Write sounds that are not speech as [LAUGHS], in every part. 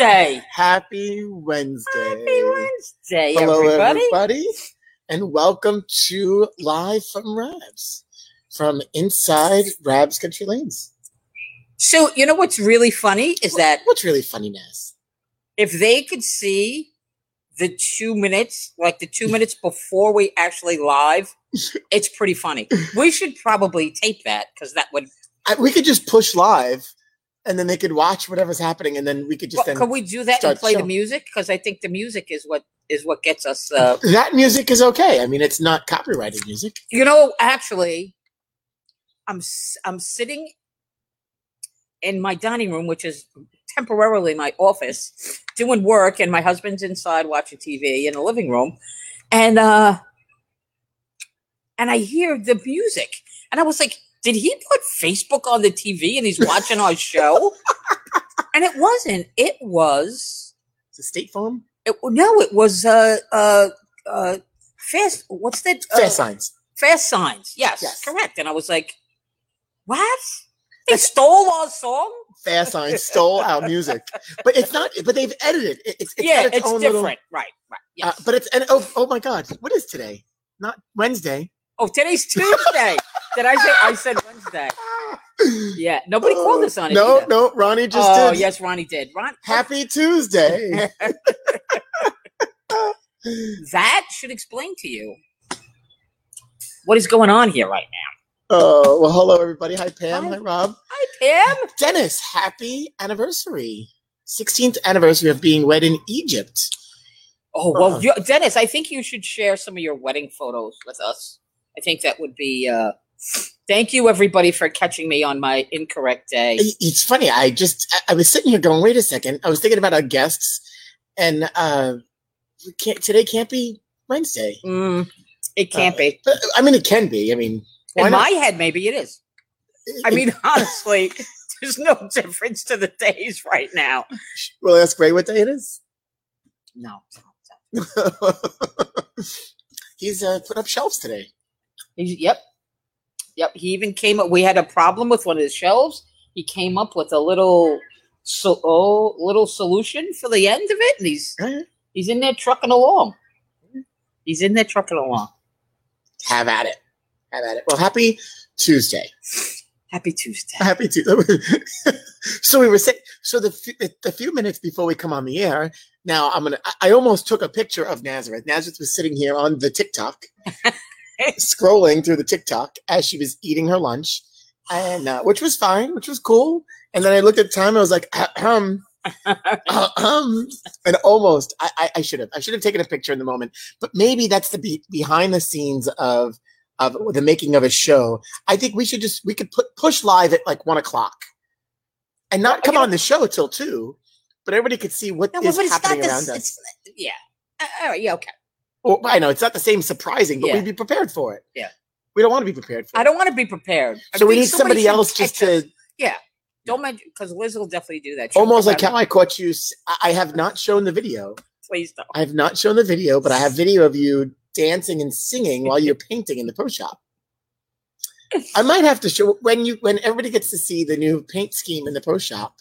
Wednesday. Happy Wednesday. Happy Wednesday, Hello, everybody. everybody, and welcome to Live from Rabs, from inside Rabs Country Lanes. So, you know what's really funny is that What's really funny, Naz? if they could see the two minutes, like the two minutes before we actually live, [LAUGHS] it's pretty funny. We should probably tape that because that would. I, we could just push live, and then they could watch whatever's happening, and then we could just Well, then. could we do that and play the show. music? Because I think the music is what is what gets us. Uh, that music is okay. I mean, it's not copyrighted music. you know, actually, I'm I'm sitting in my dining room, which is temporarily my office, doing work, and my husband's inside watching TV in the living room, and uh, and I hear the music, and I was like, "Did he put Facebook on the TV and he's watching our show?" [LAUGHS] and it wasn't. It was. It's a State Farm. It, no, it was uh uh uh fast. What's that? Uh, Fast signs. Fast signs. Yes, Yes. correct. And I was like, what? They stole our song? Fast signs stole our music, but it's not. But they've edited. it. It's, it's yeah, its, it's different. little. right, right. Uh, Yes. but it's and oh oh my god, what is today? Not Wednesday. oh, today's Tuesday. Did I say I said Wednesday? Yeah. Nobody called us on it. No, either. no, Ronnie just did. oh, did. yes, Ronnie did. Ron, Happy Tuesday. [LAUGHS] that should explain to you what is going on here right now. oh well, hello everybody. Hi Pam. Hi. Hi Rob. Hi, Pam. Dennis, happy anniversary. 16th anniversary of being wed in Egypt. Oh well, you, Dennis, I think you should share some of your wedding photos with us. I think that would be. uh Thank you, everybody, for catching me on my incorrect day. It's funny. I just I- was sitting here going, wait a second. I was thinking about our guests, and uh we can't today can't be Wednesday. Mm, it can't be. But, I mean, it can be. I mean, In not? my head, maybe it is. I mean, [LAUGHS] honestly, there's no difference to the days right now. Well, I ask Ray what day it is? No. [LAUGHS] He's uh, put up shelves today. He's, yep. Yep. He even came up. We had a problem with one of his shelves. He came up with a little, so oh, little solution for the end of it, and he's Alright. he's in there trucking along. He's in there trucking along. Have at it. Have at it. Well, happy Tuesday. Happy Tuesday. Happy Tuesday. [LAUGHS] so we were saying. So the, f- the the few minutes before we come on the air, now I'm gonna. I almost took a picture of Nazareth. Nazareth was sitting here on the TikTok, [LAUGHS] [LAUGHS] scrolling through the TikTok as she was eating her lunch, and uh, which was fine, which was cool. And then I looked at time. I was like, um, uh, um, and almost I, I, I should have I should have taken a picture in the moment, but maybe that's the be- behind the scenes of of the making of a show. I think we should just we could put push live at like one o'clock, and not come on the show till two, but everybody could see what No, is but it's not happening this. around us. It's, yeah. Uh, all right. Yeah. Okay. Well, I know it's not the same surprising, but Yeah. we'd be prepared for it. Yeah. we don't want to be prepared for I it. don't want to be prepared. I So we need somebody should else just to. Yeah. Don't mention because Liz will definitely do that. She'll almost like how I caught you. s- I have not shown the video. Please don't. I have not shown the video, but I have video of you dancing and singing [LAUGHS] while you're painting in the pro shop. I might have to show when you when everybody gets to see the new paint scheme in the pro shop.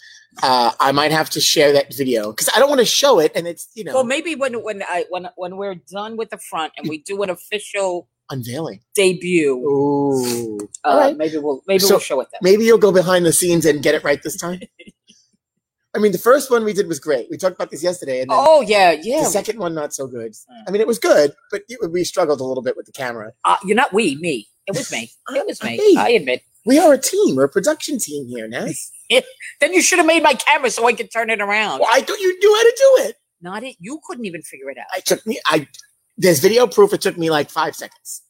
Uh, I might have to share that video because I don't want to show it, and it's you know Well, maybe when when I when when we're done with the front and we do an official unveiling. debut, Ooh, uh, all right. maybe we'll maybe So- we'll show it then. Maybe you'll go behind the scenes and get it right this time. [LAUGHS] I mean, the first one we did was great. We talked about this yesterday, and then Oh yeah, yeah. the second one not so good. Mm. I mean, it was good, but it, we struggled a little bit with the camera. Uh, you're not we, me. It was me. [LAUGHS] It was me. Hey. I admit. We are a team. We're a production team here, Ness. [LAUGHS] Then you should have made my camera so I could turn it around. Why don't you knew how to do it? Not it. You couldn't even figure it out. I took me. I there's video proof. It took me like five seconds,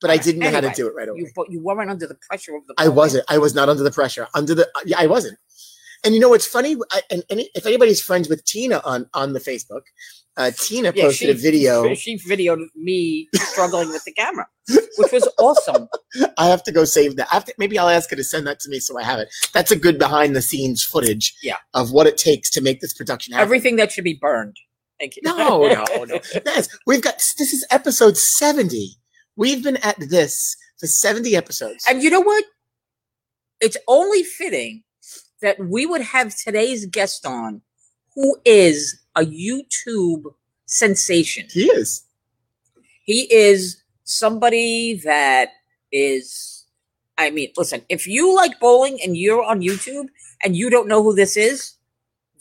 but I didn't know how to do it right away. You but you weren't under the pressure of the. I wasn't. I was not under the pressure. Under the uh, yeah, I wasn't. And you know what's funny? I, and, and if anybody's friends with Tina on on the Facebook, uh, Tina Yeah, posted a video. She videoed me struggling with the camera, which was awesome. [LAUGHS] I have to go save that. I have to, maybe I'll ask her to send that to me so I have it. That's a good behind the scenes footage. Yeah. Of what it takes to make this production happen. Everything that should be burned. Thank you. No, [LAUGHS] no, [LAUGHS] no. Yes, we've got this is episode 70. We've been at this for 70 episodes. And you know what? It's only fitting that we would have today's guest on who is a YouTube sensation. He is. He is somebody that is, I mean, listen, if you like bowling and you're on YouTube and you don't know who this is,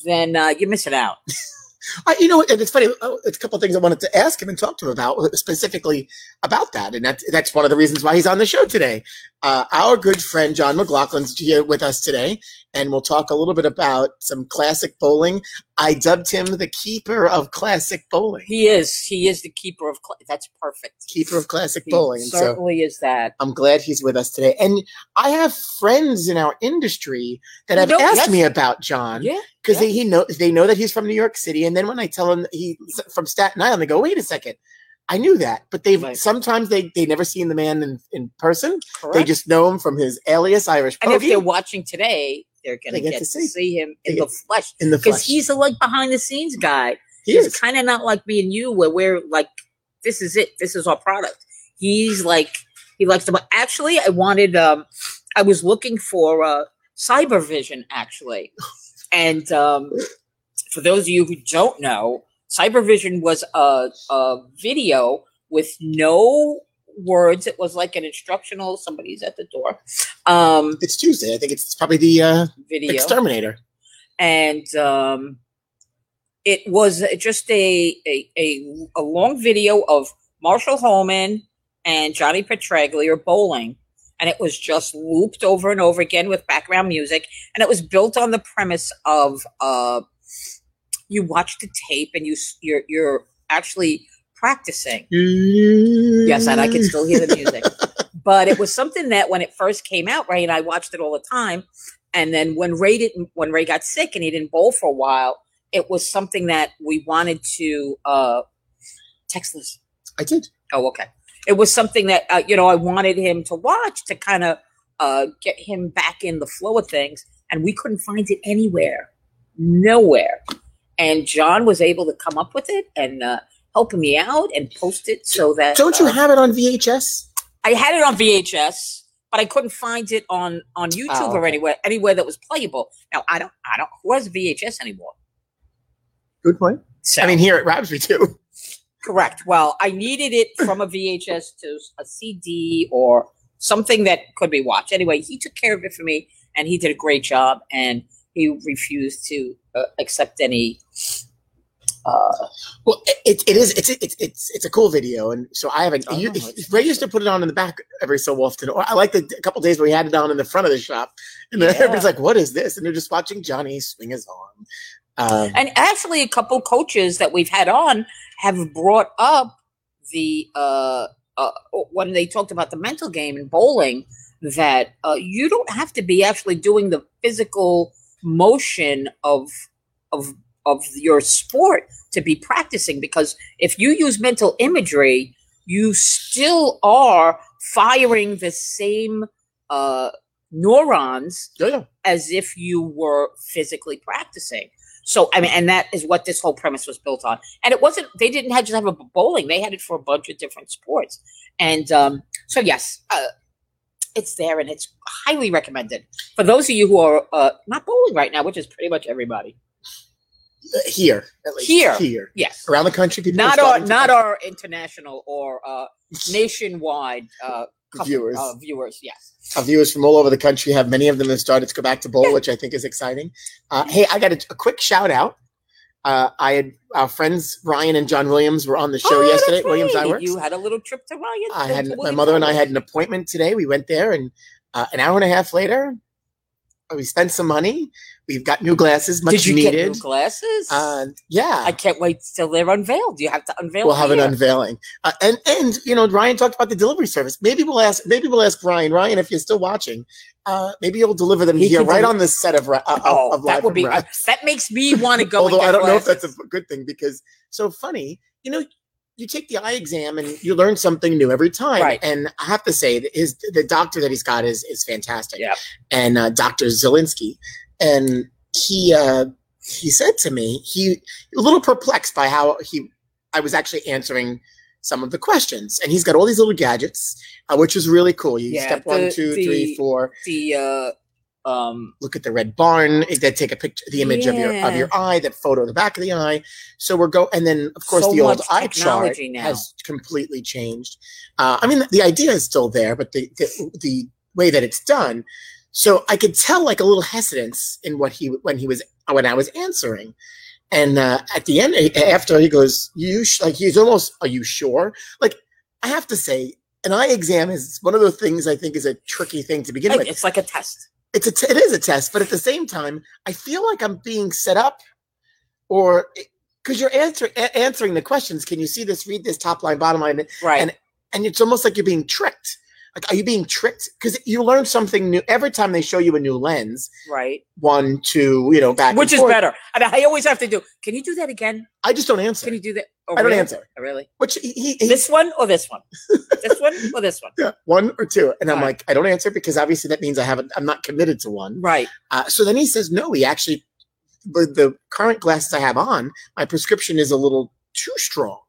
then uh, you're missing out. [LAUGHS] I, you know, and it's funny. uh, It's a couple of things I wanted to ask him and talk to him about, specifically about that, and that's that's one of the reasons why he's on the show today. Uh, our good friend John McLaughlin's here with us today, and we'll talk a little bit about some classic bowling. I dubbed him the keeper of classic bowling, He is. He is the keeper of. Cl- that's perfect. keeper of classic He bowling. And so certainly is that. I'm glad he's with us today. And I have friends in our industry that have know, asked me about John. Yeah. because Yeah. they he know they know that he's from New York City, and then when I tell them he's from Staten Island, they go, "Wait a second, I knew that." But they've Right. sometimes they they never seen the man in, in person. They just know him from his alias Irish and if they're watching today, they're going They to get get to see. see, him in get the flesh in the flesh. because he's a like behind the scenes guy. he he's kind of not like me and you, where we're like, this is it, this is our product. He's like, he likes to. Actually, I wanted, um, I was looking for uh, Cyber Vision actually, and um, for those of you who don't know, Cyber Vision was a, a video with no words. It was like an instructional. Somebody's at the door. Um, It's Tuesday. I think it's probably the uh, video exterminator. and um, it was just a, a a a long video of Marshall Holman and Johnny Petraglia bowling, and it was just looped over and over again with background music, and it was built on the premise of uh, you watch the tape and you you're you're actually practicing. Yes, and I can still hear the music. [LAUGHS] but it was something that when it first came out, Ray and I watched it all the time. And then when Ray didn't, when Ray got sick and he didn't bowl for a while, it was something that we wanted to uh, text Liz. I did. Oh, okay. It was something that uh, you know I wanted him to watch to kind of uh, get him back in the flow of things, and we couldn't find it anywhere, nowhere. And John was able to come up with it and uh, helping me out and post it so that Don't you uh, have it on VHS? I had it on VHS, but I couldn't find it on on YouTube Oh, or anywhere anywhere that was playable. Now I don't I don't who has VHS anymore. Good point. So, I mean, here at Rabsby too. correct. Well, I needed it from a VHS to a CD or something that could be watched. Anyway, he took care of it for me, and he did a great job. And he refused to uh, accept any. Uh, Well, it, it is. It's it's it's it's a cool video, and so I haven't. Oh, you, Ray used to put it on in the back every so often. Or I like the a couple days where we had it on in the front of the shop, and [LAUGHS] Yeah. everybody's like, "What is this?" And they're just watching Johnny swing his arm. Um, and actually, a couple coaches that we've had on have brought up the uh, uh, when they talked about the mental game in bowling that uh, you don't have to be actually doing the physical motion of of of your sport to be practicing because if you use mental imagery you still are firing the same uh, neurons yeah, as if you were physically practicing. So I mean, and that is what this whole premise was built on. And it wasn't they didn't have just have a bowling; they had it for a bunch of different sports. And um, so yes, uh, it's there, and it's highly recommended for those of you who are uh, not bowling right now, which is pretty much everybody. Here, at least Here. here, Yes, around the country, people not our not our international or uh, nationwide uh, couple- Viewers. Uh, viewers, yes. Our viewers from all over the country have many of them have started to go back to bowl, which I think is exciting. Uh, hey, I got a, a quick shout out. Uh, I had our friends Ryan and John Williams were on the show Oh, yesterday. that's Williams I Eyeworks. You had a little trip to Ryan. I had my mother and I had an appointment today. We went there, and uh, an hour and a half later, we spent some money. We've got new glasses, much Did you needed. get new glasses? uh, yeah, I can't wait till they're unveiled. You have to unveil. we'll have an unveiling. Uh, and and you know, Ryan talked about the delivery service. Maybe we'll ask. Maybe we'll ask Ryan. Ryan, if you're still watching, uh, maybe you'll deliver them He here, right on the set of, uh, of, Oh, of that Live would be. that makes me want to [LAUGHS] go. Although I don't know if that's a good thing because so funny. You know, you take the eye exam and you learn something new every time. Right. And I have to say, that his the doctor that he's got is is fantastic. Yeah. And uh, Doctor Zielinski, and he uh, he said to me he a little perplexed by how he I was actually answering some of the questions, and he's got all these little gadgets, uh, which is really cool. You Yeah, step one, the- three, four. the uh, um, look at the red barn, that take a picture, the image of your of your eye, that photo of the back of the eye. So we're go, and then of course So the old eye chart now. has completely changed. Uh, I mean, the idea is still there, but the, the the way that it's done. So I could tell like a little hesitance in what he when he was when I was answering. And uh, at the end, after he goes, "You sh-, like he's almost, are you sure?" Like I have to say, an eye exam is one of those things I think is a tricky thing to begin with it's like a test. It's a t- it is a test, but at the same time, I feel like I'm being set up, or eh, because you're answering a- answering the questions. Can you see this? Read this top line, bottom line, Right. And- and it's almost like you're being tricked. Like, are you being tricked? Because you learn something new every time they show you a new lens. right. One, two, you know, back. Which is forth. better. And I always have to do. Can you do that again? I just don't answer. Can you do that? Oh, I don't really? answer. Oh, Really? Which he, he, he- This one or this one? this one or this one? [LAUGHS] yeah, one or two, and I'm Right. like, I don't answer because obviously that means I haven't. I'm not committed to one. Right. Uh, so then he says, no, he actually, with the current glasses I have on, my prescription is a little too strong.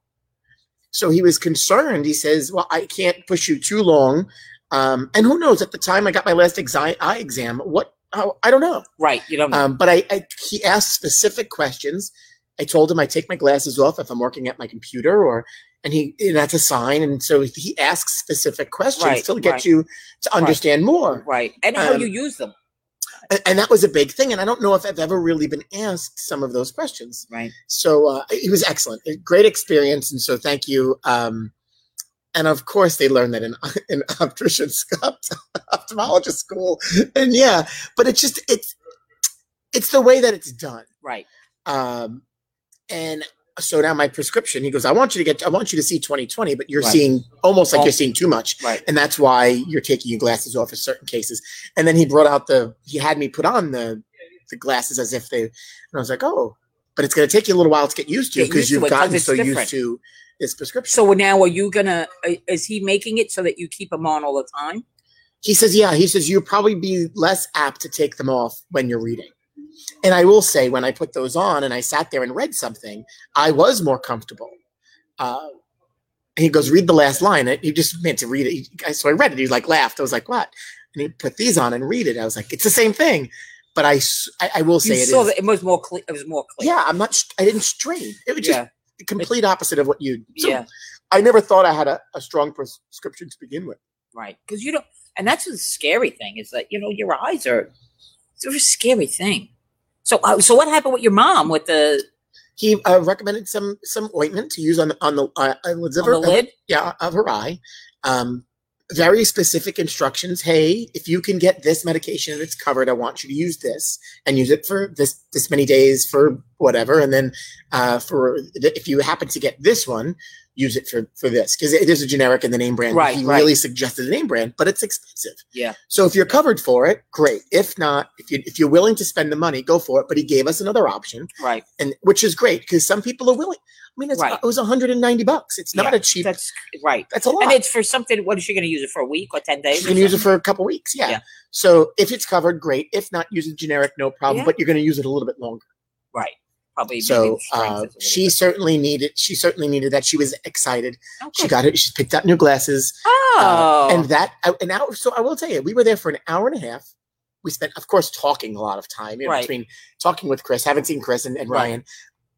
So he was concerned. He says, well, I can't push you too long. Um, and who knows, at the time I got my last exi- eye exam, what, how, I don't know. Right. You don't know. Um, but I, I, he asked specific questions. I told him I take my glasses off if I'm working at my computer or, and he, and that's a sign. And so he asks specific questions Right, to get right. you to understand more right. And how um, you use them. And, and that was a big thing. And I don't know if I've ever really been asked some of those questions. Right. So uh, it was excellent, a great experience, and so thank you. Um, and of course, they learned that in in optician ophthalmologist school, and yeah, but it's just it's it's the way that it's done. Right. Um, and so now my prescription, he goes, I want you to get, I want you to see 2020, but you're Right. seeing almost like you're seeing too much Right. and that's why you're taking your glasses off in certain cases. And then he brought out the he had me put on the the glasses as if they and I was like, oh, but it's going to take you a little while to get used to because you've it 'cause gotten so different. used to this prescription. So now, are you gonna? uh, Is he making it so that you keep them on all the time? he says, yeah, he says you'll probably be less apt to take them off when you're reading. And I will say, when I put those on and I sat there and read something, I was more comfortable. Uh, and he goes, read the last line. He just meant to read it. So I read it. He like laughed. I was like, what? And he put these on and read it. I was like, it's the same thing. But I, I will say You it saw is. that it was more clear. It was more clear. Yeah, I'm not. I didn't strain. It was just Yeah. the complete opposite of what you. So yeah. I never thought I had a, a strong prescription to begin with. Right. Because you don't. And that's the scary thing is that you know your eyes are. It's a scary thing. So, uh, so what happened with your mom with the He uh, recommended some some ointment to use on the on the uh, uh, on the lid? yeah, of her eye. Um, very specific instructions. Hey, if you can get this medication and it's covered, I want you to use this and use it for this this many days for whatever. And then uh, for if you happen to get this one, use it for for this because it is a generic in the name brand. Right, He right. really suggested the name brand, but it's expensive. Yeah. So if you're covered for it, great. If not, if you if you're willing to spend the money, go for it. But he gave us another option Right. and which is great because some people are willing. I mean, it's, Right. it was 190 bucks. It's not Yeah, a cheap. That's, right. That's a lot. And it's for something. What is she going to use it for? A week or ten days? you can use it for a couple weeks. Yeah. Yeah. So if it's covered, great. If not, use it generic, no problem. Yeah. But you're going to use it a little bit longer. right. Probably. So uh, strengthens it a little she bit. certainly needed. She certainly needed that. She was excited. Oh, She got it. She picked out new glasses. Oh. Uh, and that uh, an hour. So I will tell you, we were there for an hour and a half. We spent, of course, talking a lot of time you know, Right. between talking with Chris. Haven't seen Chris and, and Right. Ryan.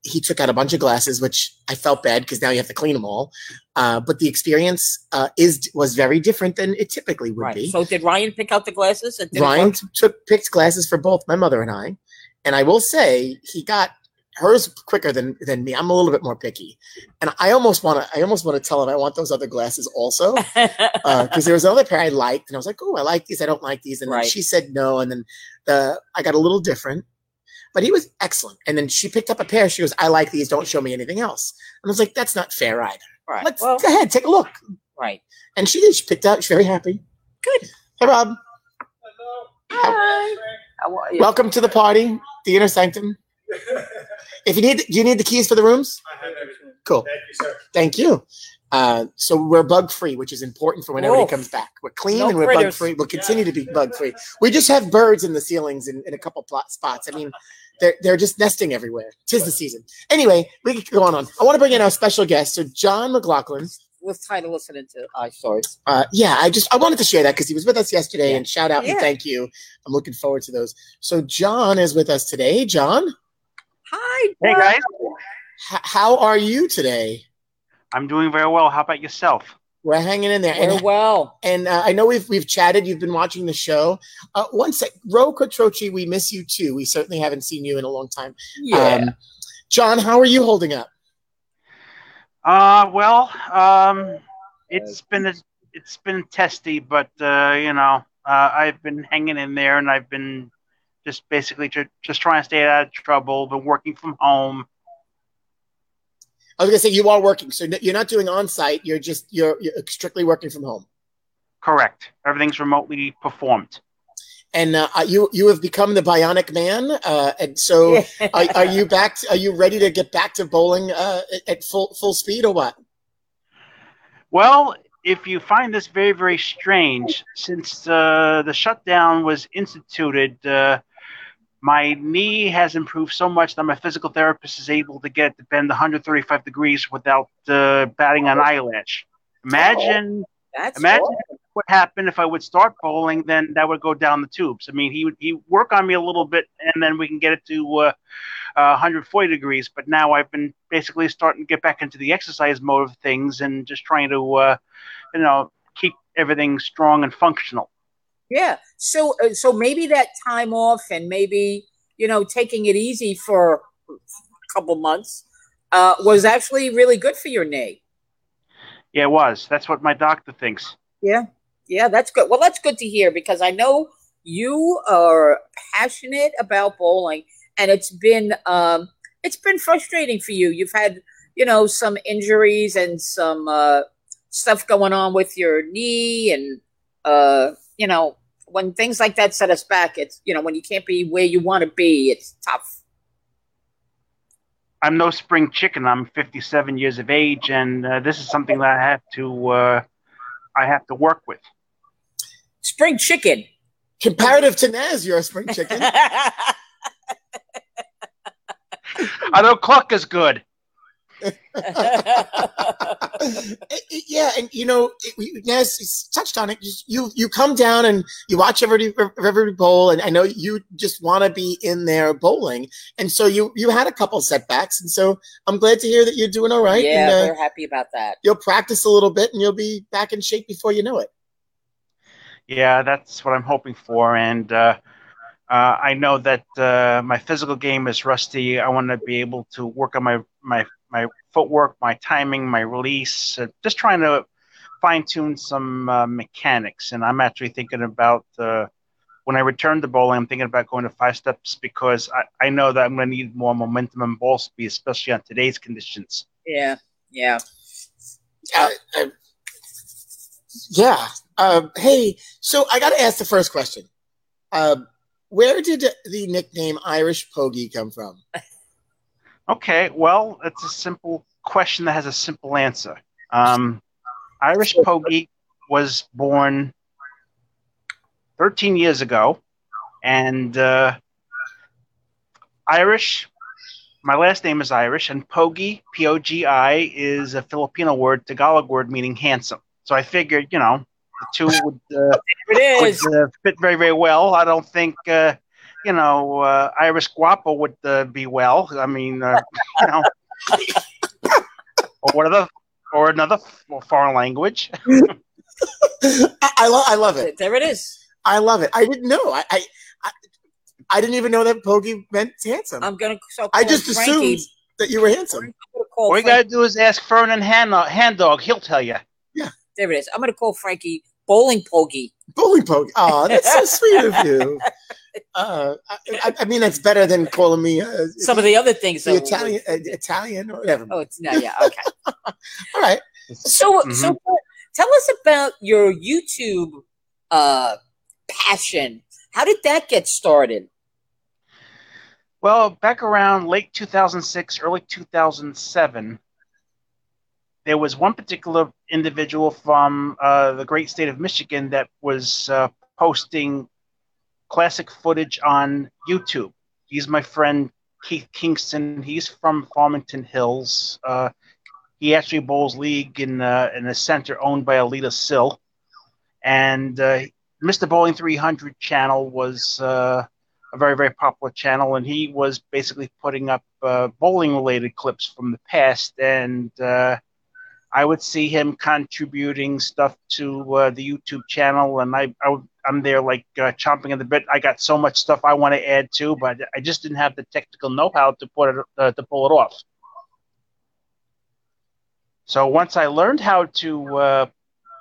He took out a bunch of glasses, which I felt bad because now you have to clean them all. Uh, but the experience uh, is was very different than it typically would right. be. So did Ryan pick out the glasses? And did it Ryan took picked glasses for both my mother and I, and I will say he got hers quicker than than me. I'm a little bit more picky, and I almost want to I almost want to tell him I want those other glasses also [LAUGHS] uh, because there was another pair I liked, and I was like, oh, I like these. I don't like these, and then Right. she said no, and then the I got a little different. But he was excellent. And then she picked up a pair. She goes, I like these. Don't show me anything else. And I was like, that's not fair either. right. Let's well, go ahead, take a look. right. And she did. She picked out. She's very happy. Good. Hey, Rob. Hello. Hi. How are you? Welcome to the party, the inner sanctum. [LAUGHS] If you need, do you need the keys for the rooms? I have everything. Cool. Thank you, sir. Thank you. Uh, so we're bug free, which is important for when everybody comes back. We're clean No and we're bug critters. free. We'll continue to be bug free. We just have birds in the ceilings in, in a couple plot spots. I mean, they're they're just nesting everywhere. Tis the season. Anyway, we can go on. on. I want to bring in our special guest, so John McLaughlin. was tired of listening to I stories. Uh, yeah, I just I wanted to share that because he was with us yesterday, Yeah. and shout out Yeah. and thank you. I'm looking forward to those. So John is with us today. John, Hi, Hey guys, h- how are you today? I'm doing very well. How about yourself? We're hanging in there, We're and well. and uh, I know we've we've chatted. You've been watching the show. Uh, one sec, Ro Kotrochi, we miss you too. We certainly haven't seen you in a long time. Yeah. Um, John, how are you holding up? Uh, well, um, it's been a, it's been testy, but uh, you know, uh, I've been hanging in there, and I've been just basically ju- just trying to stay out of trouble. Been working from home. I was gonna say you are working, so you're not doing on site. You're just you're, you're strictly working from home. Correct. Everything's remotely performed. And uh, uh, you you have become the bionic man, uh, and so are, are you back? To, are you ready to get back to bowling uh, at- at full full speed or what? Well, if you find this very, very strange, since uh, the shutdown was instituted, uh, my knee has improved so much that my physical therapist is able to get it to bend 135 degrees without uh, batting an eyelash. Imagine, That's imagine awesome. what happened if I would start bowling, then that would go down the tubes. I mean, he would he work on me a little bit, and then we can get it to uh, uh, 140 degrees. But now I've been basically starting to get back into the exercise mode of things and just trying to, uh, you know, keep everything strong and functional. Yeah. So uh, so maybe that time off and maybe you know taking it easy for a couple months uh, was actually really good for your knee. Yeah, it was. That's what my doctor thinks. Yeah. Yeah, that's good. Well, that's good to hear because I know you are passionate about bowling and it's been um it's been frustrating for you. You've had, you know, some injuries and some uh stuff going on with your knee and uh you know, when things like that set us back, it's you know, when you can't be where you want to be, it's tough. I'm no spring chicken. I'm 57 years of age, and uh, this is something that I have to uh, I have to work with. Spring chicken. Comparative to Naz, you're a spring chicken. [LAUGHS] I don't cluck as good. [LAUGHS] yeah, and you know, it, we- Naz s- touched on it. You, you you come down and you watch every every bowl, and I know you just want to be in there bowling, and so you you had a couple setbacks, and so I'm glad to hear that you're doing all right. yeah, and, uh, we're happy about that. you'll practice a little bit, and you'll be back in shape before you know it. Yeah, that's what I'm hoping for, and uh, uh, I know that uh, my physical game is rusty. I want to be able to work on my my my footwork, my timing, my release. Uh, just trying to fine tune some uh, mechanics, and I'm actually thinking about. Uh, when I return to bowling, I'm thinking about going to five steps because I, I know that I'm going to need more momentum and ball speed, especially on today's conditions. Yeah. Yeah. Uh, uh, yeah. Um, hey, so I got to ask the first question. Um, where did the nickname Irish Pogi come from? [LAUGHS] Okay, well, it's a simple question that has a simple answer. Um, Irish Pogi was born 13 years ago, and uh, Irish, my last name is Irish, and Pogi, P O G I, is a Filipino word, Tagalog word meaning handsome. So I figured, you know, the two would, uh, It would uh, fit very, very well. I don't think, uh, you know, uh, Irish Guapo would uh, be well. I mean, uh, you know, or what other, or another foreign language. [LAUGHS] I, I, lo- I love it. There it is. I love it. I didn't know. I, I, I, I didn't even know that Pogi meant handsome. I'm gonna. So I just Frankie. assumed that you were handsome. I'm All you gotta do is ask Fernan Hand, Hand Dog. He'll tell you. Yeah. There it is. I'm gonna call Frankie bowling pogi. Bowling Pogi. Oh, that's so sweet of you. [LAUGHS] Uh, I, I, I mean, that's better than calling me uh, Some of the other things. the that- Italian, uh, Italian or whatever. Oh, it's no, yeah, okay. [LAUGHS] All right. So, Mhm. so tell us about your YouTube uh passion. How did that get started? Well, back around late 2006, early 2007, there was one particular individual from uh, the great state of Michigan that was uh, posting classic footage on YouTube. He's my friend Keith Kingston. He's from Farmington Hills. Uh, He actually bowls league in uh, in a center owned by Alita Sill, and uh, Mr. Bowling 300 channel was uh, a very very popular channel, and he was basically putting up uh, bowling related clips from the past, and I would see him contributing stuff to the YouTube channel, and I, I am there like uh, chomping at the bit. I got so much stuff I want to add to, but I just didn't have the technical know-how to put it uh, to pull it off. So once I learned how to, uh,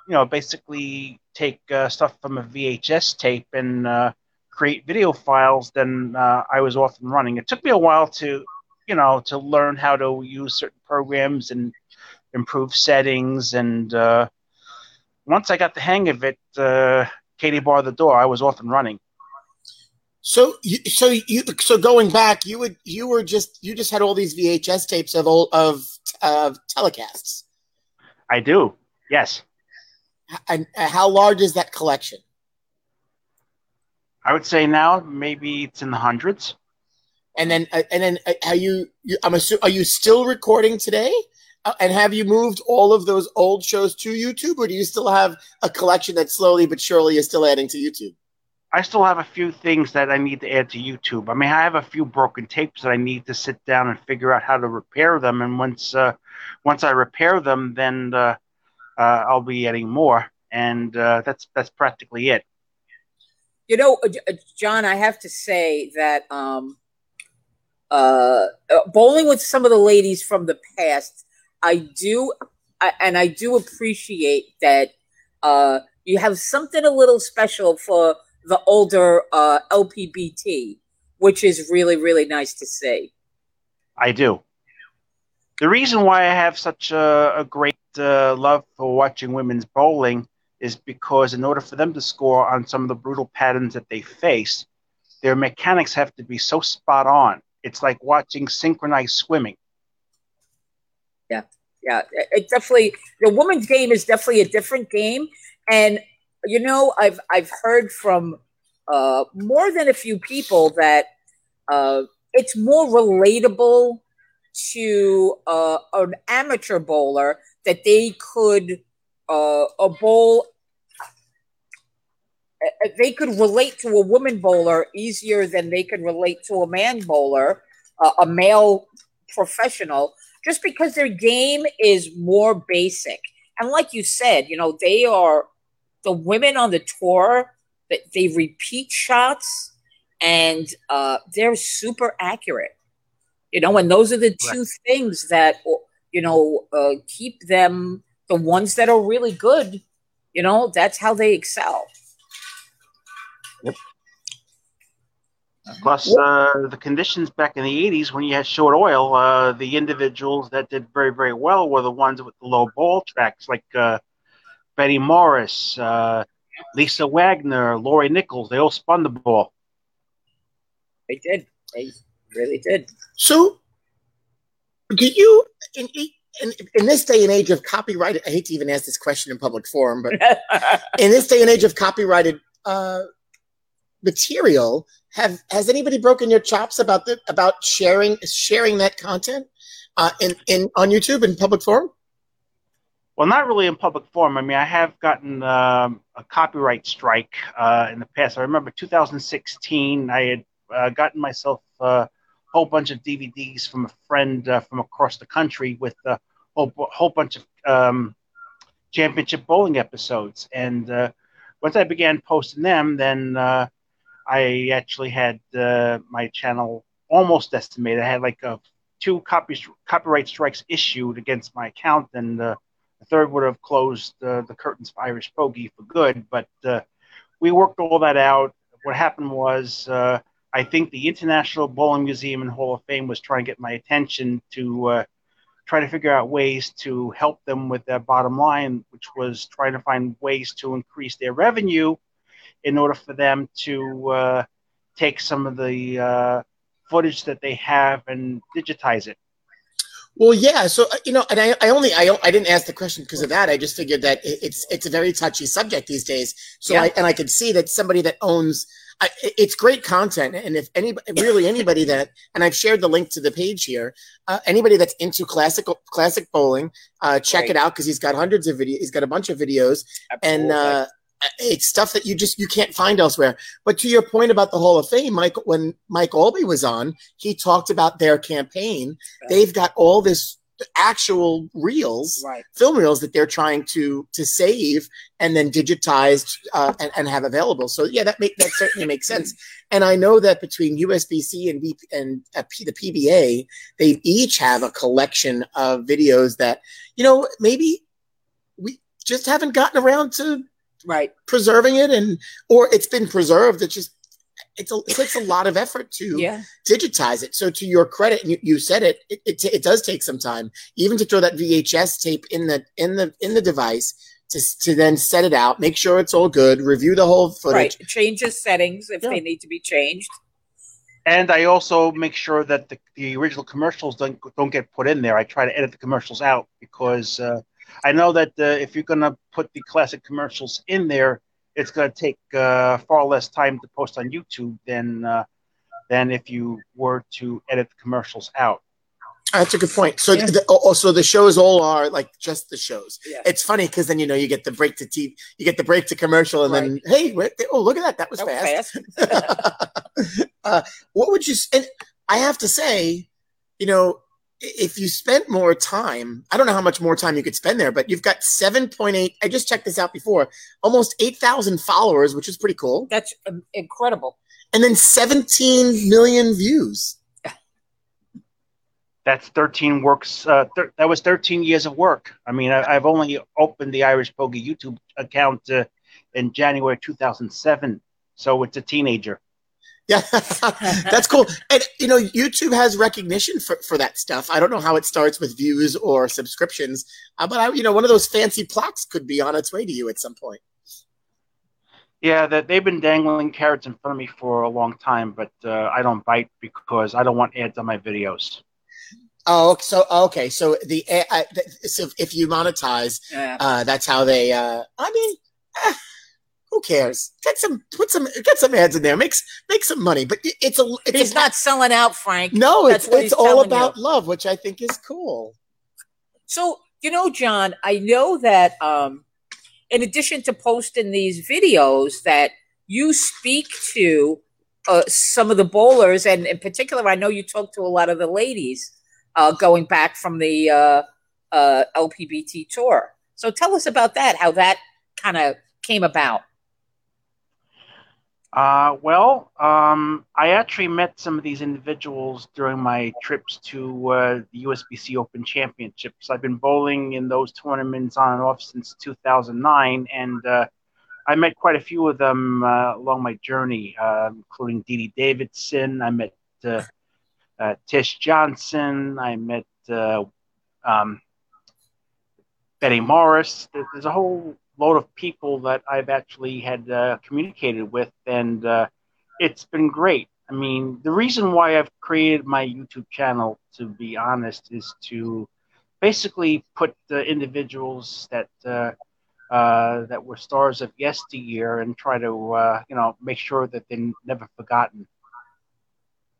you know, basically take uh, stuff from a VHS tape and uh, create video files, then uh, I was off and running. It took me a while to, you know, to learn how to use certain programs and improve settings. And once I got the hang of it, uh, Katie barred the door. I was off and running. So, you, so you, so going back, you would, you were just, you just had all these VHS tapes of old of of telecasts. I do. Yes. And how large is that collection? I would say now maybe it's in the hundreds. And then, uh, and then, uh, are you? you I'm assuming, are you still recording today? Uh, and have you moved all of those old shows to YouTube, or do you still have a collection that slowly but surely is still adding to YouTube? I still have a few things that I need to add to YouTube. I mean, I have a few broken tapes that I need to sit down and figure out how to repair them. And once uh, once I repair them, then uh, uh, I'll be adding more. And uh, that's that's practically it. You know, uh, uh, John, I have to say that um, bowling with some of the ladies from the past, I do, I, and I do appreciate that uh, you have something a little special for the older uh, LPBT, which is really, really nice to see. I do. The reason why I have such a, a great uh, love for watching women's bowling is because, in order for them to score on some of the brutal patterns that they face, their mechanics have to be so spot on. It's like watching synchronized swimming. Yeah, yeah. It definitely, the women's game is definitely a different game. And you know, I've I've heard from uh, more than a few people that uh, it's more relatable to uh, an amateur bowler that they could uh, a bowl uh, they could relate to a woman bowler easier than they can relate to a man bowler, uh, a male professional, just because their game is more basic. And like you said, you know, they are the women on the tour that they repeat shots and uh, they're super accurate. You know, and those are the two right. things that you know uh, keep them the ones that are really good. You know, that's how they excel. Yep. Plus, uh, the conditions back in the 80s when you had short oil, uh, the individuals that did very, very well were the ones with the low ball tracks, like uh, Betty Morris, uh, Lisa Wagner, Lorrie Nichols. They all spun the ball. They did. They really did. So, do you in, in, in this day and age of copyrighted? I hate to even ask this question in public forum, but [LAUGHS] in this day and age of copyrighted uh, material, have has anybody broken your chops about the about sharing sharing that content uh, in in on YouTube in public forum? Well, not really in public forum. I mean, I have gotten um, a copyright strike uh, in the past. I remember 2016, I had uh, gotten myself a whole bunch of DVDs from a friend uh, from across the country with a whole, whole bunch of um, championship bowling episodes. And uh, once I began posting them, then uh, I actually had uh, my channel almost estimated. I had like a, two copy, copyright strikes issued against my account, and the third would have closed uh, the curtains for Irish Pogi for good, but uh, we worked all that out. What happened was, uh, I think the International Bowling Museum and Hall of Fame was trying to get my attention to uh, try to figure out ways to help them with their bottom line, which was trying to find ways to increase their revenue in order for them to uh, take some of the uh, footage that they have and digitize it. Well, yeah. So uh, you know, and I, I only I, I didn't ask the question because of that. I just figured that it's it's a very touchy subject these days. So Yeah. I and I could see that somebody that owns I, it's great content, and if anybody really anybody that and I've shared the link to the page here. Uh, anybody that's into classical classic bowling, uh, check Right. it out because he's got hundreds of videos. He's got a bunch of videos, and uh, it's stuff that you just you can't find elsewhere. But to your point about the Hall of Fame, Mike, when Mike Aulby was on, he talked about their campaign. They've got all this actual reels, right. film reels that they're trying to to save and then digitize uh, and, and have available. So yeah, that make that certainly makes [LAUGHS] sense. And I know that between USBC and, BP, and uh, P, the PBA, they each have a collection of videos that you know maybe we just haven't gotten around to Right. preserving it and or it's been preserved it's just it's a, it takes a lot of effort to Yeah. digitize it so to your credit and you, you said it it, it it does take some time even to throw that vhs tape in the in the in the device to, to then set it out make sure it's all good review the whole Right. footage Change the settings if Yeah. they need to be changed. And I also make sure that the, the original commercials don't don't get put in there. I try to edit the commercials out because uh, I know that uh, if you're going to put the classic commercials in there, it's going to take uh, far less time to post on YouTube than uh, than if you were to edit the commercials out. that's a good point so Yeah. the, also the shows all are like just the shows Yeah. it's funny because then you know you get the break to TV, you get the break to commercial and then hey wait, oh look at that that was So fast fast. [LAUGHS] [LAUGHS] uh, what would you? And I have to say, you know, if you spent more time, I don't know how much more time you could spend there, but you've got seven point eight. I just checked this out before, almost eight thousand followers, which is pretty cool, That's um, incredible. and then seventeen million views. That's 13 works. Uh, thir- that was 13 years of work. I mean, I, I've only opened the Irish Pogi YouTube account uh, in January 2007, so it's a teenager. [LAUGHS] Yeah, that's cool. And you know, YouTube has recognition for, for that stuff. I don't know how it starts with views or subscriptions, uh, but I, you know, one of those fancy plaques could be on its way to you at some point. Yeah, that they've been dangling carrots in front of me for a long time, but uh, I don't bite because I don't want ads on my videos. Oh, so okay, so the uh, uh, so if you monetize, Yeah. uh, that's how they. Uh, I mean, eh, who cares? Get some, put some, get some ads in there. Makes make some money, but it's a. It's He's a, not selling out, Frank. No, That's it's it's all about you. love, which I think is cool. So, you know, John, I know that um, in addition to posting these videos, that you speak to uh, some of the bowlers, and in particular, I know you talk to a lot of the ladies uh, going back from the uh, uh, LPBT tour. So, tell us about that. How that kind of came about. Uh, well, um, I actually met some of these individuals during my trips to uh, the USBC Open Championships. I've been bowling in those tournaments on and off since 2009, and uh, I met quite a few of them uh, along my journey, uh, including Dede Davidson. I met uh, uh, Tish Johnson. I met um, Betty Morris. There's a whole load of people that I've actually had uh, communicated with, and uh, it's been great. I mean, the reason why I've created my YouTube channel, to be honest, is to basically put the individuals that uh, uh, that were stars of yesteryear and try to uh, you know make sure that they're never forgotten.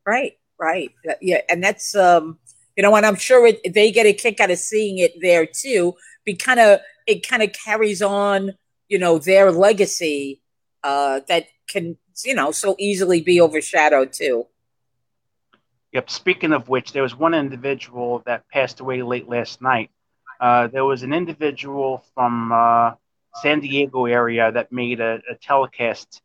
Right, right. Yeah, and that's um, you know, and I'm sure it, they get a kick out of seeing it there too. Be kind of it kind of carries on, you know, their legacy uh, that can you know so easily be overshadowed too. Yep. Speaking of which, there was one individual that passed away late last night. Uh, there was an individual from uh, San Diego area that made a, a telecast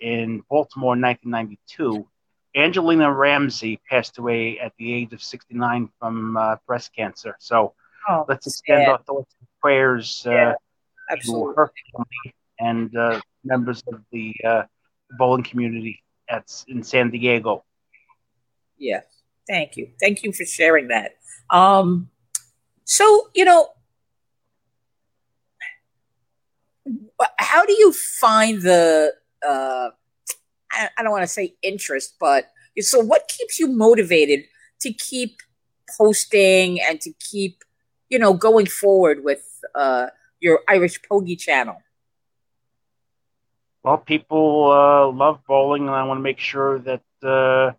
in Baltimore in 1992. Angelina Ramsey passed away at the age of 69 from uh, breast cancer. So Oh, let's extend sad. our thoughts prayers uh, Yeah, to absolutely. her family and uh, members of the uh, bowling community at in San Diego. Yeah. Thank you. Thank you for sharing that. Um, so, you know, how do you find the, uh, I, I don't want to say interest, but so what keeps you motivated to keep posting and to keep, you know, going forward with uh, your Irish Pogi channel? Well, people uh, love bowling, and I want to make sure that uh,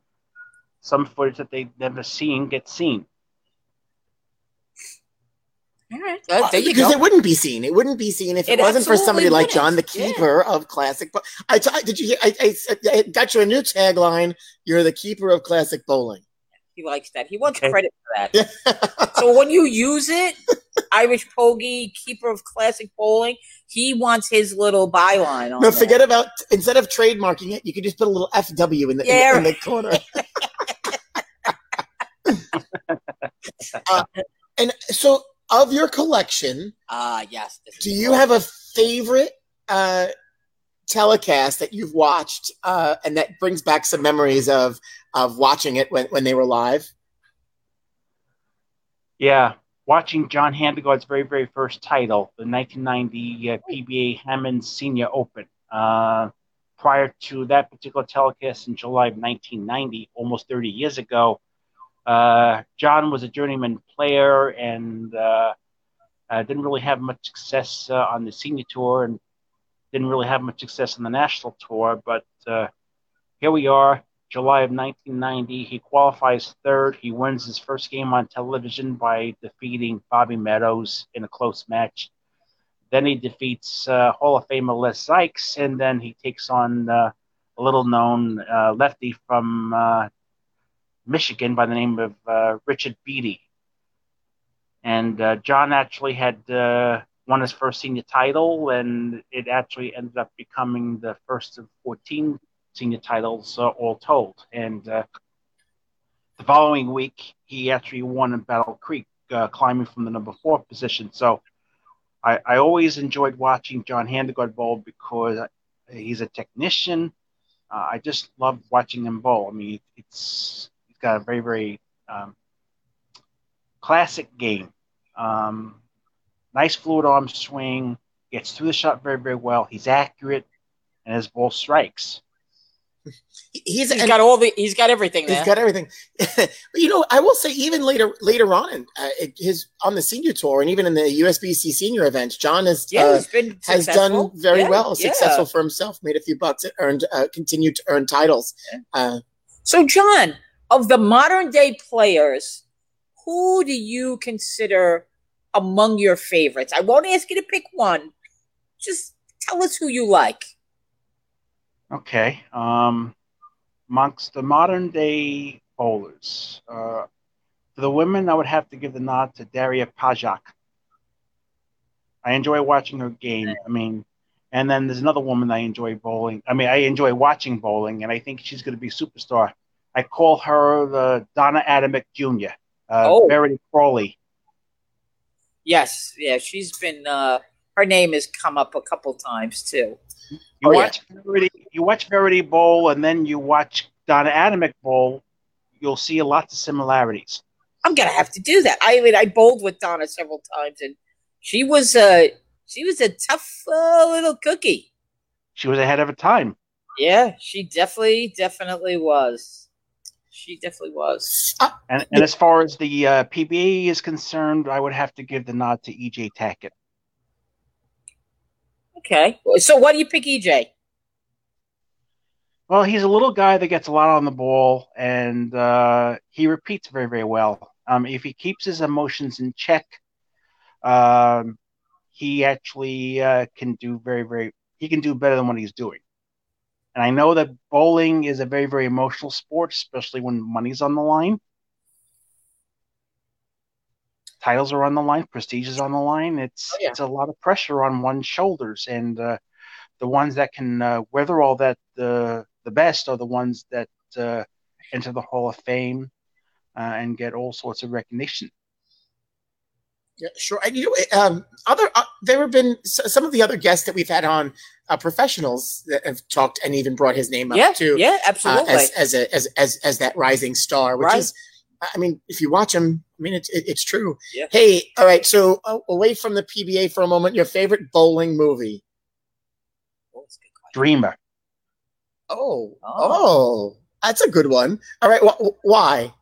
some footage that they've never seen gets seen. All right, uh, there you because go. it wouldn't be seen. It wouldn't be seen if it, It wasn't for somebody absolutely like John, the wouldn't. Yeah. keeper of classic. Bo- I, t- I- did you hear? I, I, I got you a new tagline. You're the keeper of classic bowling. He likes that. He wants Okay. credit for that. So when you use it, Irish Pogi, keeper of classic bowling, he wants his little byline on no, forget about instead of trademarking it, you could just put a little FW in the, Yeah. in, the, in the corner. [LAUGHS] [LAUGHS] Uh, and so, of your collection, Ah, yes. do you cool. have a favorite uh, telecast that you've watched uh, and that brings back some memories of of watching it when, when they were live? Yeah, watching John Handegard's very, very first title, the 1990 uh, PBA Hammond Senior Open. Uh, prior to that particular telecast in July of 1990, almost 30 years ago, uh, John was a journeyman player and uh, uh, didn't really have much success on the senior tour and didn't really have much success on the national tour. But uh, here we are, July of 1990. He qualifies third. He wins his first game on television by defeating Bobby Meadows in a close match. Then he defeats uh, Hall of Famer Les Zikes, and then he takes on uh, a little known uh, lefty from uh, Michigan by the name of uh, Richard Beatty. And John actually had won his first senior title, and it actually ended up becoming the first of 14 senior titles uh, all told. And uh, the following week, he actually won in Battle Creek, uh, climbing from the number four position. So I, I always enjoyed watching John Handegard bowl because he's a technician. Uh, I just love watching him bowl. I mean, it's he's got a very very um, classic game. Um, nice fluid arm swing, gets through the shot very very well. He's accurate, and his ball strikes. He's, He's and got all the. He's got everything there. he's got everything. [LAUGHS] but you know, I will say even later later on in uh, his on the senior tour and even in the USBC senior events, John has yeah, uh, been has successful. done very Yeah, well, yeah. successful for himself, made a few bucks, earned uh, continued to earn titles. Uh, So, John, of the modern day players, who do you consider among your favorites? I won't ask you to pick one. Just tell us who you like. Okay. Um, amongst the modern day bowlers, uh, for the women, I would have to give the nod to Daria Pajak. I enjoy watching her game. I mean, and then there's another woman I enjoy bowling. I mean, I enjoy watching bowling, and I think she's going to be a superstar. I call her the Donna Adamek Jr. Uh, Oh. Verity Crawley. Yes, yeah, she's been. uh Her name has come up a couple times too. You Oh, yeah. watch Verity, you watch Verity bowl, and then you watch Donna Adamek bowl. You'll see lots of similarities. I'm gonna have to do that. I mean, I bowled with Donna several times, and she was a she was a tough uh, little cookie. She was ahead of her time. Yeah, she definitely, definitely was. She definitely was. uh, And, and as far as the uh, PBA is concerned, I would have to give the nod to EJ Tackett. Okay, so why do you pick EJ? Well, he's a little guy that gets a lot on the ball, and uh, he repeats very, very well. Um, if he keeps his emotions in check, um, he actually uh, can do very, very. He can do better than what he's doing. And I know that bowling is a very, very emotional sport, especially when money's on the line. Titles are on the line, prestige is on the line. It's Oh, yeah. it's a lot of pressure on one's shoulders, and uh, the ones that can uh, weather all that the the best are the ones that uh, enter the Hall of Fame uh, and get all sorts of recognition. Yeah, sure. And you know, um, other uh, there have been some of the other guests that we've had on uh, professionals that have talked and even brought his name up Yeah, too yeah, uh, absolutely. as as, a, as as as that rising star, which Right. is, I mean, if you watch him, I mean, it's it's true. Yeah. Hey, all right. So uh, away from the PBA for a moment, your favorite bowling movie? Oh, that's a good question. Dreamer. Oh, Oh. oh, that's a good one. All right, wh- wh- why?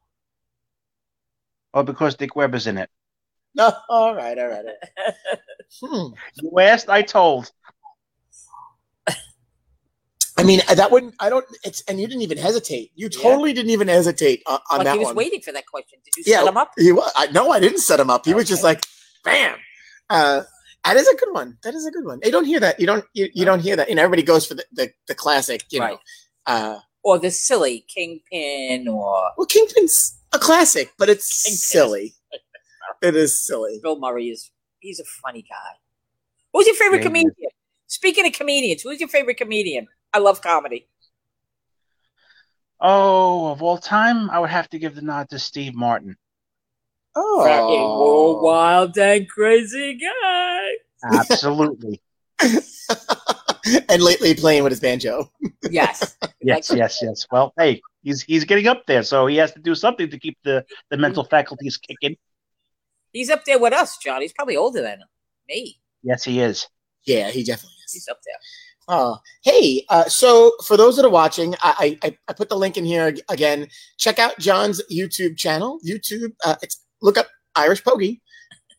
Oh, because Dick Weber's in it. No, [LAUGHS] all right, all right. All right. Hmm. You asked, I told. I mean, that wouldn't. I don't. It's and you didn't even hesitate. You Yeah. totally didn't even hesitate on, on like that he was one. waiting for that question. Did you Yeah, set him up? He was. I, no, I didn't set him up. He was just like, bam. Uh, that is a good one. That is a good one. You don't hear that. You don't. You, you don't hear that. And everybody goes for the the, the classic. You know. Uh, Or the silly kingpin or well, Kingpin's a classic, but it's Kingpin silly. It is silly. Bill Murray is he's a funny guy. Who's your favorite Yeah, he is. comedian? Speaking of comedians, who's your favorite comedian? I love comedy. Oh, of all time, I would have to give the nod to Steve Martin. Fucking Oh. wild and crazy guy. Absolutely. [LAUGHS] [LAUGHS] and lately playing with his banjo. Yes. [LAUGHS] yes, Like- yes, yes. Well, hey, he's he's getting up there, so he has to do something to keep the, the mental faculties kicking. He's up there with us, John. He's probably older than me. Yes, he is. Yeah, he definitely is. He's up there. Uh, hey, uh, so for those that are watching, I, I I put the link in here again. Check out John's YouTube channel. YouTube, uh, it's look up Irish Pogi,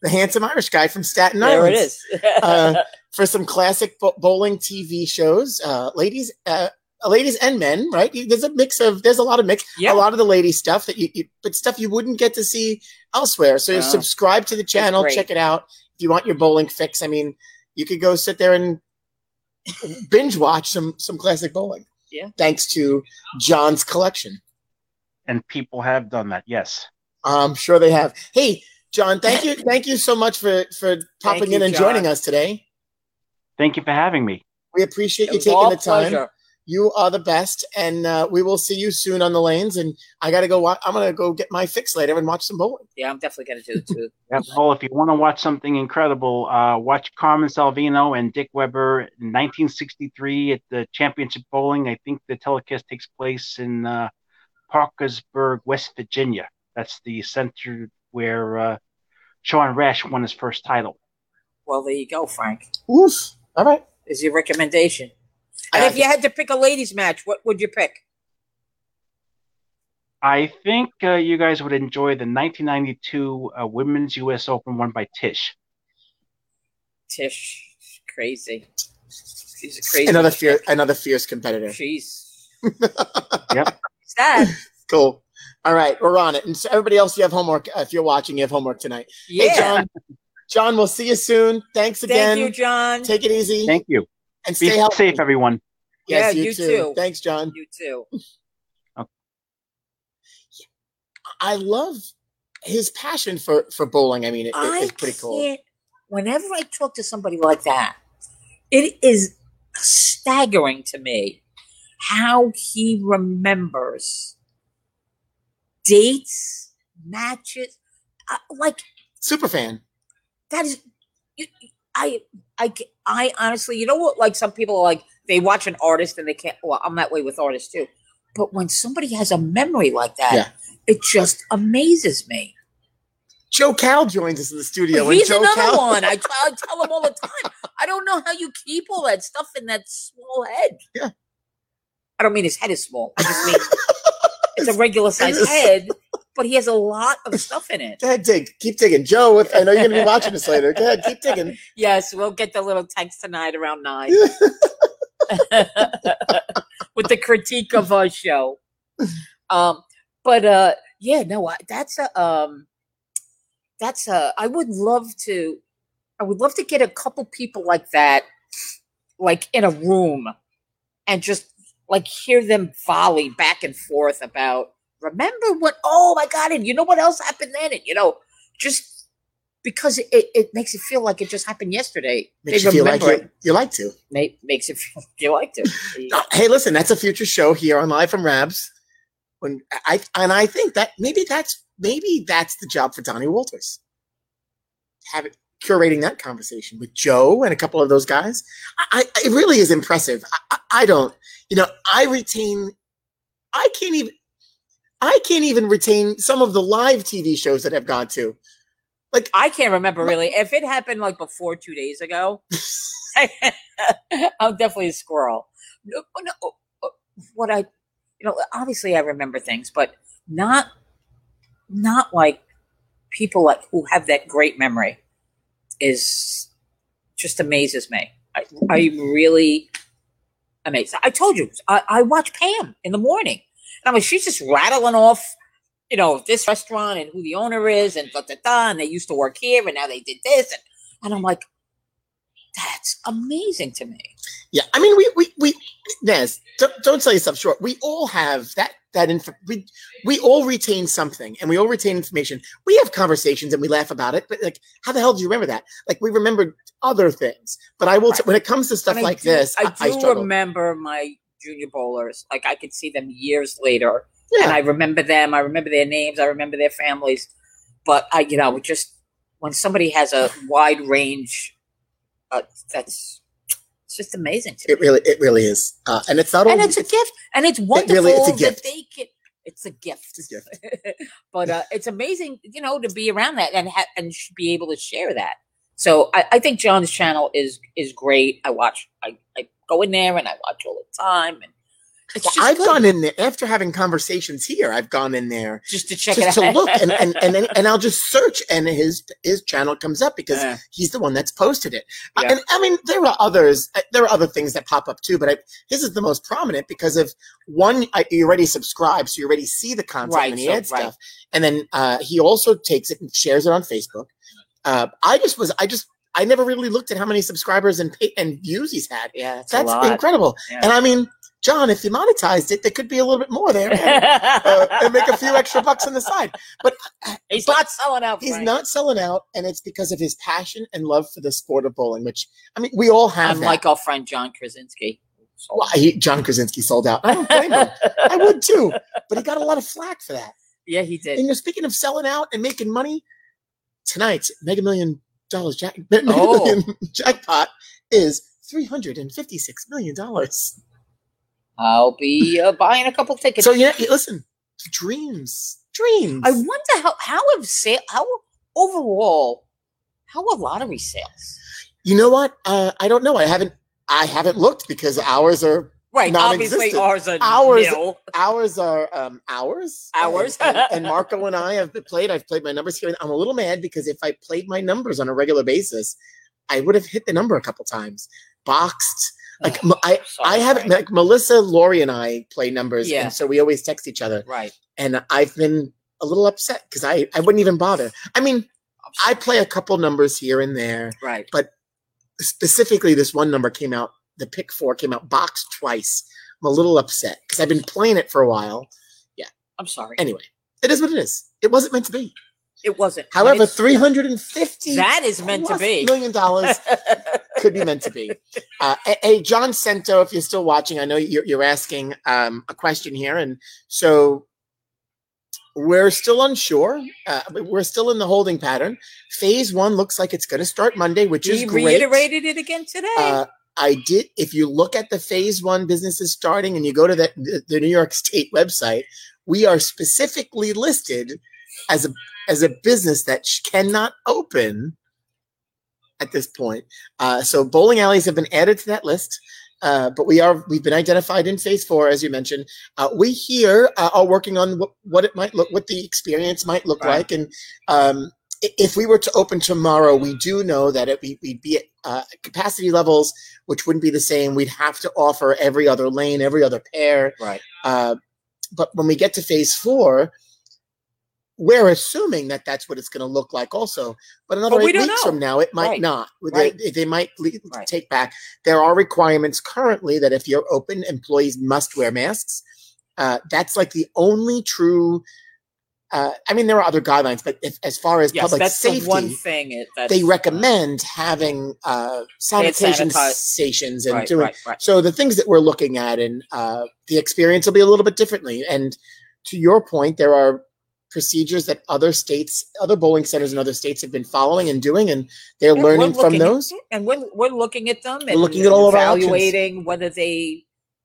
the handsome Irish guy from Staten Island. There it is. [LAUGHS] Uh, for some classic bowling TV shows, uh, ladies, uh, Uh, ladies and men. Right? There's a mix of. There's a lot of mix. yeah. A lot of the lady stuff that you, you, but stuff you wouldn't get to see elsewhere. So Yeah. subscribe to the channel, check it out. If you want your bowling fix, I mean, you could go sit there and binge watch some some classic bowling. Yeah. Thanks to John's collection. And people have done that, yes. I'm sure they have. Hey, John, thank you, thank you so much for for popping you, in and John. joining us today. Thank you for having me. We appreciate It you taking all the time. pleasure. You are the best, and uh, we will see you soon on the lanes. And I got to go. Wa- I'm gonna go get my fix later and watch some bowling. Yeah, I'm definitely going to do it too. [LAUGHS] Yeah, well, if you want to watch something incredible, uh, watch Carmen Salvino and Dick Weber in 1963 at the Championship Bowling. I think the telecast takes place in uh, Parkersburg, West Virginia. That's the center where uh, Sean Rash won his first title. well, there you go, Frank. Oof. All right. Is your recommendation? And if you had to pick a ladies' match, what would you pick? I think uh, you guys would enjoy the 1992 uh, Women's U.S. Open won by Tish. Tish, crazy. She's a crazy. another fierce, another fierce competitor. She's [LAUGHS] Yep. sad. Cool. All right, we're on it. And so everybody else, you have homework. Uh, if you're watching, you have homework tonight. Yeah. Hey, John. John, we'll see you soon. Thanks again. Thank again. you, John. Take it easy Thank you. And Be stay healthy. safe, everyone. Yes, Yeah, you, you too. too. Thanks, John. you too. I love his passion for for bowling. I mean, it, it- I it's pretty cool. Whenever I talk to somebody like that, it is staggering to me how he remembers dates, matches. Uh, like Super fan. that is, you, I, I, I honestly, you know what? Like some people, are like they watch an artist and they can't. Well, I'm that way with artists too. But when somebody has a memory like that, Yeah. it just amazes me. Joe Cal joins us in the studio. He's Joe another Cal- one. [LAUGHS] I tell him all the time. I don't know how you keep all that stuff in that small head. Yeah. I don't mean his head is small. I just mean [LAUGHS] it's a regular sized head, but he has a lot of stuff in it. Go ahead, dig. Keep digging. Joe, I know you're going to be watching this later. Go ahead, keep digging. [LAUGHS] Yes, we'll get the little text tonight around nine [LAUGHS] with the critique of our show. Um, but uh, yeah, no, I, that's a um, that's a. I would love to. I would love to get a couple people like that, like in a room, and just like hear them volley back and forth about. Remember what? Oh my god! And you know what else happened then? And you know, just because it, it makes it feel like it just happened yesterday. Makes they you feel like you, you like to. it. Ma- makes it [LAUGHS] feel you like to. Hey, listen, that's a future show here on Live from Rabs. When I and I think that maybe that's maybe that's the job for Donnie Walters. Have it curating that conversation with Joe and a couple of those guys. I, I it really is impressive. I, I, I don't, you know, I retain. I can't even. I can't even retain some of the live TV shows that I've gone to. Like I can't remember really. If it happened like before two days ago, [LAUGHS] I'm definitely a squirrel. No, no, uh, what I, you know, obviously I remember things, but not, not like people like who have that great memory is just amazes me. I, I really amazed. I told you I, I watch Pam in the morning, and I'm like, she's just rattling off, you know, this restaurant and who the owner is, and da da da. And they used to work here, and now they did this, and, and I'm like, that's amazing to me. Yeah, I mean, we we we Nez, don't, don't sell yourself short. We all have that that info. We we all retain something, and we all retain information. We have conversations and we laugh about it, but like, how the hell do you remember that? Like, we remember other things. But I will t- when it comes to stuff And I like do- this, I I, I do remember my junior bowlers. Like I could see them years later, yeah, and I remember them. I remember their names. I remember their families. But I, you know, just when somebody has a wide range, uh, that's just amazing to it really it really is, uh, and it's not and only it's a gift, and it's wonderful it really- it's a that gift. they can. It's a gift. It's a gift. [LAUGHS] but uh, it's amazing, you know, to be around that and ha- and be able to share that. So I, I think John's channel is is great. I watch. I, I go in there and I watch all the time, and it's Well, I've good gone in there after having conversations here. I've gone in there just to check just it to out. look, and and and, and I'll just [LAUGHS] search, and his his channel comes up because Yeah. he's the one that's posted it. Uh, Yeah. And I mean, there are others. uh, There are other things that pop up too, but I, this is the most prominent because of one. I, you already subscribe, so you already see the content Right, and he so- adds right. stuff, and then uh, he also takes it and shares it on Facebook. Uh, I just was, I just, I never really looked at how many subscribers and pay, and views he's had. yeah, it's That's incredible. Yeah. And I mean, John, if you monetized it, there could be a little bit more there. and, uh, and make a few extra bucks on the side. But [LAUGHS] He's but not selling out. he's Frank. not selling out, and it's because of his passion and love for the sport of bowling. Which I mean, we all have. Unlike that. our friend John Krasinski. Well, he, John Krasinski sold out. I don't blame him. I [LAUGHS] would too, but he got a lot of flack for that. yeah, he did. And you're speaking of selling out and making money tonight. Mega Million dollars jack, [LAUGHS] Mega Oh. Million jackpot is three hundred and fifty six million dollars. I'll be uh, buying a couple tickets. So yeah, listen, dreams, dreams. I wonder how how have sale how overall how are lottery sales? You know what? Uh, I don't know. I haven't. I haven't looked because ours are Right, obviously ours are Ours- nil. ours are um, hours. Hours. And, and- Marco and I have played. I've played my numbers here. I'm a little mad because if I played my numbers on a regular basis, I would have hit the number a couple times. Boxed. Like oh, m- I, I haven't. Like Melissa, Lori, and I play numbers, Yeah. and so we always text each other. Right. And I've been a little upset because I, I wouldn't even bother. I mean, I play a couple numbers here and there. right. But specifically this one number came out the pick four came out boxed twice i'm a little upset because i've been playing it for a while Yeah. I'm sorry. anyway it is what it is it wasn't meant to be it wasn't. However 350 that is meant to be. million dollars [LAUGHS] could be meant to be uh, hey- john sento if you're still watching i know you're, you're asking um, a question here and so we're still unsure uh, we're still in the holding pattern phase one looks like it's going to start monday which is great reiterated it again today. Uh, I did. If you look at the phase one businesses starting and you go to the, the, the New York State website, we are specifically listed as a as a business that sh- cannot open at this point. Uh, so bowling alleys have been added to that list. Uh, but we are we've been identified in phase four, as you mentioned. Uh, we here uh, are working on what, what it might look, what the experience might look Right. like, and um, if we were to open tomorrow, we do know that it, we, we'd be at uh, capacity levels which wouldn't be the same. We'd have to offer every other lane, every other pair. right. Uh, but when we get to phase four, we're assuming that that's what it's going to look like also. But another But we eight weeks know. from now, it might Right. not. Right. They, they might Right. take back. There are requirements currently that if you're open, employees must wear masks. Uh, that's like the only true. Uh, I mean, there are other guidelines, but if, as far as Yes, public that's safety, the one thing. It, that's, they recommend having uh, sanitation sanitize- stations and right, doing right, right. so the things that we're looking at and uh, the experience will be a little bit differently and to your point there are procedures that other states other bowling centers in other states have been following and doing and they're we're learning from looking at- those. and we're we're looking at them and looking at all evaluating whether they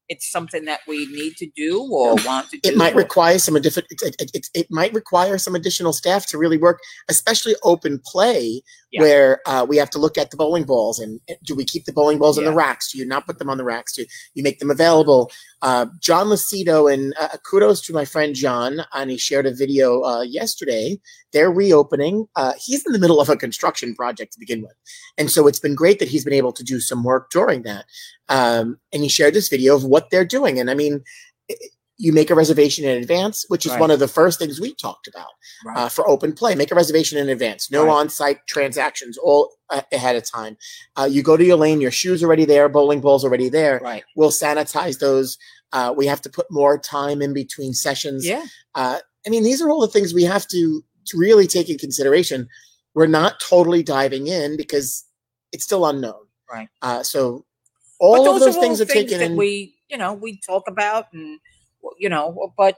it's something that we need to do or want to do. it might require some different it, it, it, it might require some additional staff to really work especially open play Yeah. where uh, we have to look at the bowling balls and uh, do we keep the bowling balls in the racks? Do you not put them on the racks? Do you make them available? Uh, John Lucido and uh, kudos to my friend John, and he shared a video uh, yesterday. They're reopening. Uh, he's in the middle of a construction project to begin with, and so it's been great that he's been able to do some work during that. Um, and he shared this video of what they're doing, and I mean. i- You make a reservation in advance, which is Right. one of the first things we talked about Right. uh, for open play. Make a reservation in advance. No Right. on-site transactions, all ahead of time. Uh, you go to your lane. Your shoes already there. Bowling balls already there. right. We'll sanitize those. Uh, we have to put more time in between sessions. Yeah. Uh, I mean, these are all the things we have to, to really take in consideration. We're not totally diving in because it's still unknown. Right. Uh, so all of those those are things are things taken that in. we, you know, we talk about, and you know, but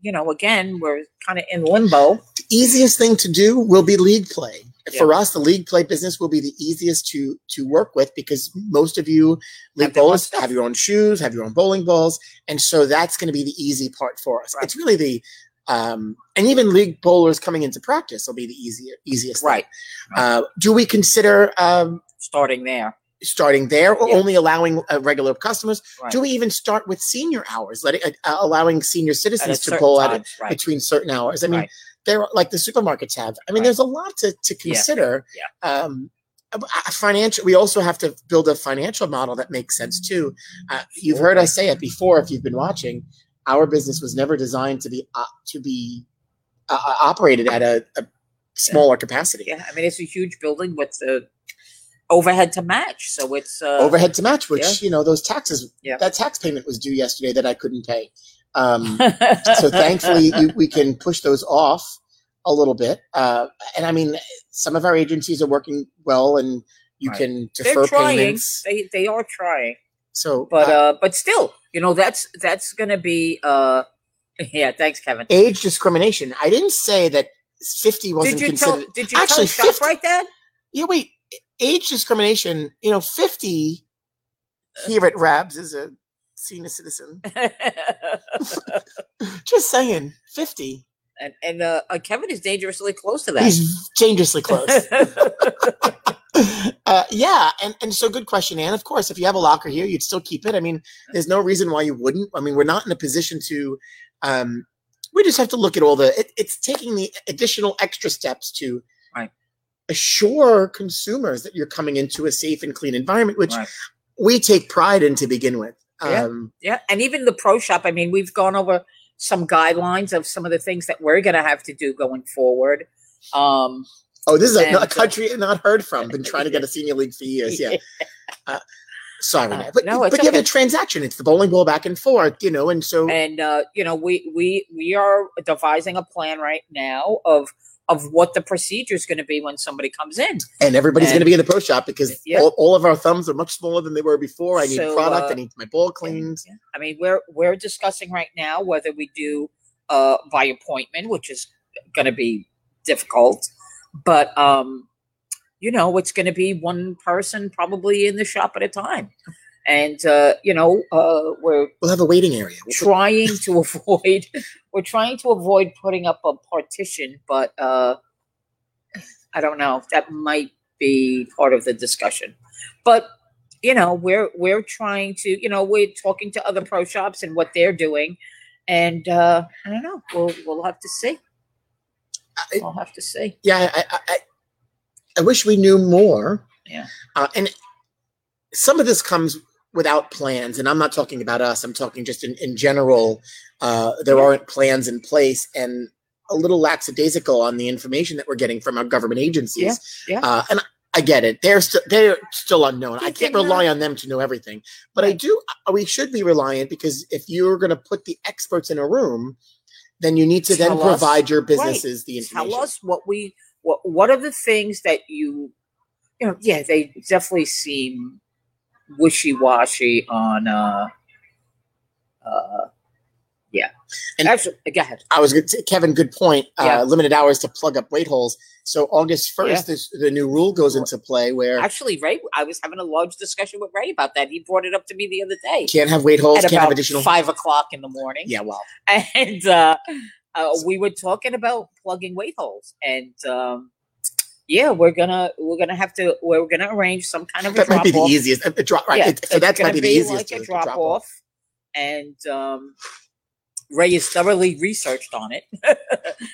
you know, again, we're kind of in limbo. easiest thing to do will be league play. For us, the league play business will be the easiest to to work with because most of you league Have bowlers have your own shoes, have your own bowling balls, and so that's going to be the easy part for us. Right. It's really the um, and even league bowlers coming into practice will be the easier easiest. thing. Right. Uh, do we consider um, Starting there. Starting there or Yeah. only allowing uh, regular customers? Right. Do we even start with senior hours, letting uh, allowing senior citizens to at it? right. between certain hours. I mean, Right. they're like the supermarkets have. I mean, there's a lot to, to consider. Yeah. Um, a- a financial. We also have to build a financial model that makes sense too. Uh, you've heard us say it before. If you've been watching, our business was never designed to be uh, to be uh, uh, operated at a, a smaller capacity. Yeah, I mean, it's a huge building with the overhead to match, so it's uh, Overhead to match, which Yeah. you know those taxes. Yeah. That tax payment was due yesterday that I couldn't pay. Um, [LAUGHS] so thankfully you, we can push those off a little bit uh, and i mean some of our agencies are working well and you Right. can they're defer trying. payments They they are trying, so but uh, uh, but still, you know, that's that's gonna be uh, [LAUGHS] yeah. Thanks, Kevin. age discrimination i didn't say that 50 wasn't Did you tell? considered Did you Actually, tell Shop 50 right, Dad? yeah wait age discrimination you know 50 here at rabs is a senior citizen [LAUGHS] [LAUGHS] just saying 50 and and uh, uh, Kevin is dangerously close to that. he's dangerously close [LAUGHS] uh, yeah, and, and so good question, Anne. Of course, if you have a locker here, you'd still keep it. I mean, there's no reason why you wouldn't. I mean, we're not in a position to. Um, we just have to look at all the. It, it's taking the additional extra steps to. Assure consumers that you're coming into a safe and clean environment, which Right. we take pride in to begin with. Yeah. Um, Yeah, and even the pro shop. I mean, we've gone over some guidelines of some of the things that we're going to have to do going forward. Um, oh, this is a, And, a uh, country not heard from. Been trying to get a [LAUGHS] senior league for years. Yeah. [LAUGHS] Sorry, Uh, but no, but you have a transaction. It's the bowling ball back and forth, you know, and so and uh, you know, we we we are devising a plan right now of of what the procedure is going to be when somebody comes in. and everybody's going to be in the pro shop because Yeah. all, all of our thumbs are much smaller than they were before. I need So, product. uh, I need my ball cleaned. Yeah. I mean, we're we're discussing right now whether we do uh, by appointment, which is going to be difficult, but um, you know, it's going to be one person probably in the shop at a time, and uh, you know, uh, we're We'll have a waiting area. We'll [LAUGHS] put- trying to avoid we're trying to avoid putting up a partition, but uh, I don't know. That might be part of the discussion, but you know, we're we're trying to, you know, we're talking to other pro shops and what they're doing, and uh, I don't know. We'll we'll have to see. I- We'll have to see. yeah, I, I, I, I wish we knew more. Yeah. Uh, and some of this comes without plans, and I'm not talking about us. I'm talking just in, in general. Uh, there aren't plans in place, and a little lackadaisical on the information that we're getting from our government agencies. yeah. Uh, and I get it. They're still they're still unknown. I can't rely on them to know everything. But I do. uh, We should be reliant because if you're going to put the experts in a room, then you need to then Tell us- provide your businesses the information. tell us what we what what are the things that you you know yeah they definitely seem wishy-washy on uh uh yeah And- actually go ahead I was going to Kevin, good point. Yeah. Uh, limited hours to plug up weight holes. So August Yeah. first, this the new rule goes into play where actually ray i was having a large discussion with ray about that he brought it up to me the other day can't have weight holes, at can't have additional. five o'clock in the morning Yeah, well, [LAUGHS] and uh, uh we were talking about plugging weight holes and um yeah, we're gonna we're gonna have to we're gonna arrange some kind of a That might drop be the off. easiest. A drop, right? Yeah, it- so it's that gonna might be the easiest. like a drop, drop off, and um, Ray is thoroughly researched on it. [LAUGHS]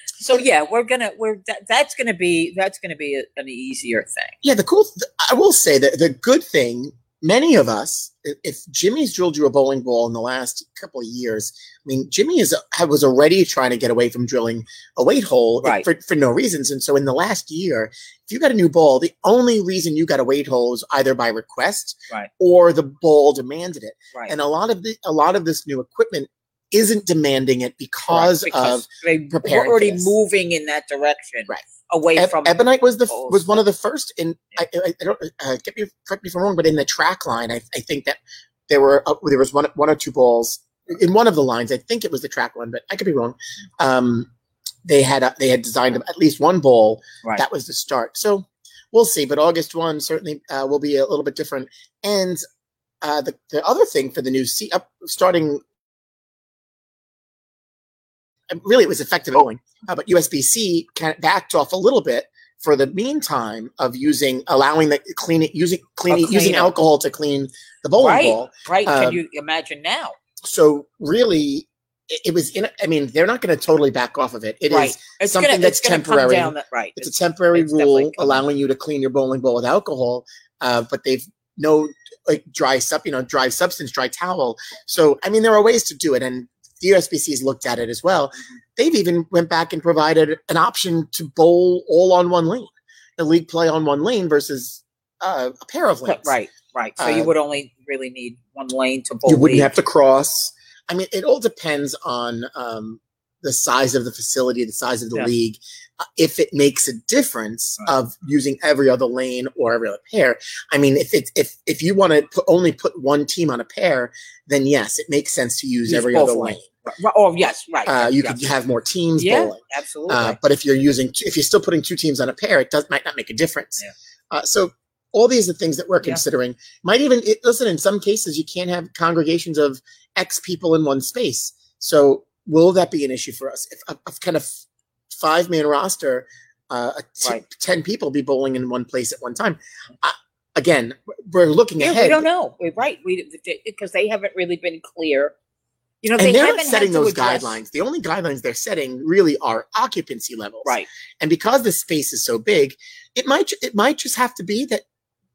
so yeah, we're gonna we're that, that's gonna be that's gonna be a, an easier thing. Yeah, the cool. th- I will say that the good thing, many of us, if Jimmy's drilled you a bowling ball in the last couple of years, I mean, Jimmy is was already trying to get away from drilling a weight hole eh, Right. for, for no reasons. And so, in the last year, if you got a new ball, the only reason you got a weight hole is either by request Right. or the ball demanded it. Right. And a lot of the a lot of this new equipment isn't demanding it because, Correct, of they were preparing for already moving in that direction, Right. Away Eb- from Ebonite was the bowls. was one of the first in. I, I, I don't uh, get me correct me if I'm wrong, but in the track line, I, I think that there were uh, there was one one or two balls in one of the lines. I think it was the track one, but I could be wrong. Um, they had they had designed at least one ball right. that was the start. So we'll see. But August one certainly uh, will be a little bit different. And uh, the the other thing for the new C up starting. Really, it was effective bowling, uh, but USBC kind of backed off a little bit for the meantime of using allowing the clean it using cleaning using cleaner. alcohol to clean the bowling right. ball. Right. um, Can you imagine now? So really, it, it was in. I mean, they're not going to totally back off of it. It is right. It's something gonna, that's it's temporary. Down that, right. it's a temporary it's rule allowing you to clean your bowling ball with alcohol, uh, but they've no like dry sub, you know, dry substance, dry towel. So I mean, there are ways to do it, and the USBC's looked at it as well. Mm-hmm. They've even went back and provided an option to bowl all on one lane, the league play on one lane versus uh, a pair of lanes. Right. Right. So you Uh, would only really need one lane to bowl. You wouldn't league. have to cross. I mean, it all depends on um, the size of the facility, the size of the Yeah. league. Uh, if it makes a difference Right. of using every other lane or every other pair, I mean, if it's if if you want to put, only put one team on a pair, then yes, it makes sense to use, Use every other lanes. lane. Oh yes. Right. Uh, you yes. could have more teams Yeah. bowling. Absolutely. Uh, but if you're using, if you're still putting two teams on a pair, it does might not make a difference. Yeah. Uh, so all these are things that we're Yeah. considering. Might even it, listen. In some cases, you can't have congregations of X people in one space. So will that be an issue for us? If a, a kind of five man roster, uh, t- Right. ten people be bowling in one place at one time. Uh, again, we're looking yeah, ahead. we don't know. We're right. We because they haven't really been clear. You know, they And they're haven't setting those address- guidelines. The only guidelines they're setting really are occupancy levels. Right. And because the space is so big, it might it might just have to be that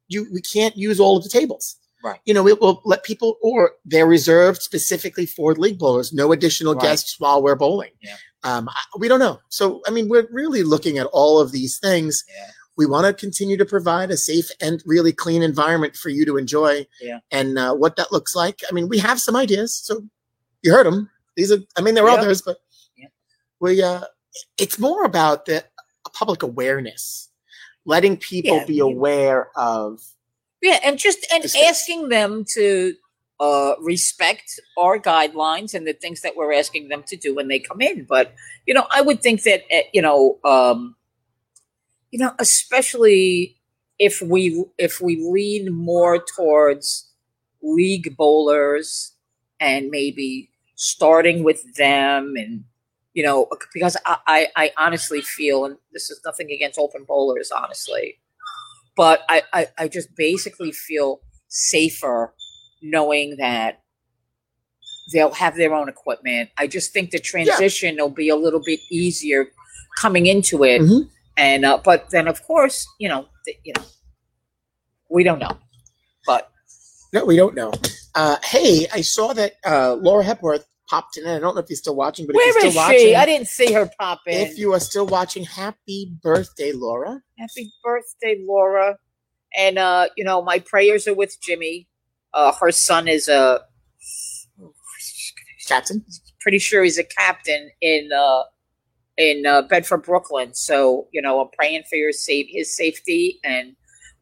you we can't use all of the tables. Right. You know, it will let people or they're reserved specifically for league bowlers, no additional Right. guests while we're bowling. Yeah. Um, I- we don't know. So I mean, we're really looking at all of these things. Yeah. We want to continue to provide a safe and really clean environment for you to enjoy. Yeah. And uh, what that looks like. I mean, we have some ideas. So you heard them. These are. I mean, there are Yep. others, but Yep. we. uh It's more about the public awareness, letting people Yeah, be you- aware of. Yeah, and just and asking them to uh, respect our guidelines and the things that we're asking them to do when they come in. But you know, I would think that uh, you know, um, you know, especially if we if we lean more towards league bowlers and maybe starting with them and you know because I, I i honestly feel and this is nothing against open bowlers honestly but i i, I just basically feel safer knowing that they'll have their own equipment. I just think the transition will be a little bit easier coming into it. Mhm. and uh, but then of course you know th- you know we don't know No, we don't know. Uh, hey, I saw that uh, Laura Hepworth popped in. I don't know if you're still watching, but if you're is still watching, she i didn't see her pop in if you are still watching, happy birthday, Laura. Happy birthday, Laura. And uh, you know, my prayers are with Jimmy. Uh her son is a Captain. pretty sure he's a captain in uh in uh, Bedford, Brooklyn. So, you know, I'm praying for your safe his safety and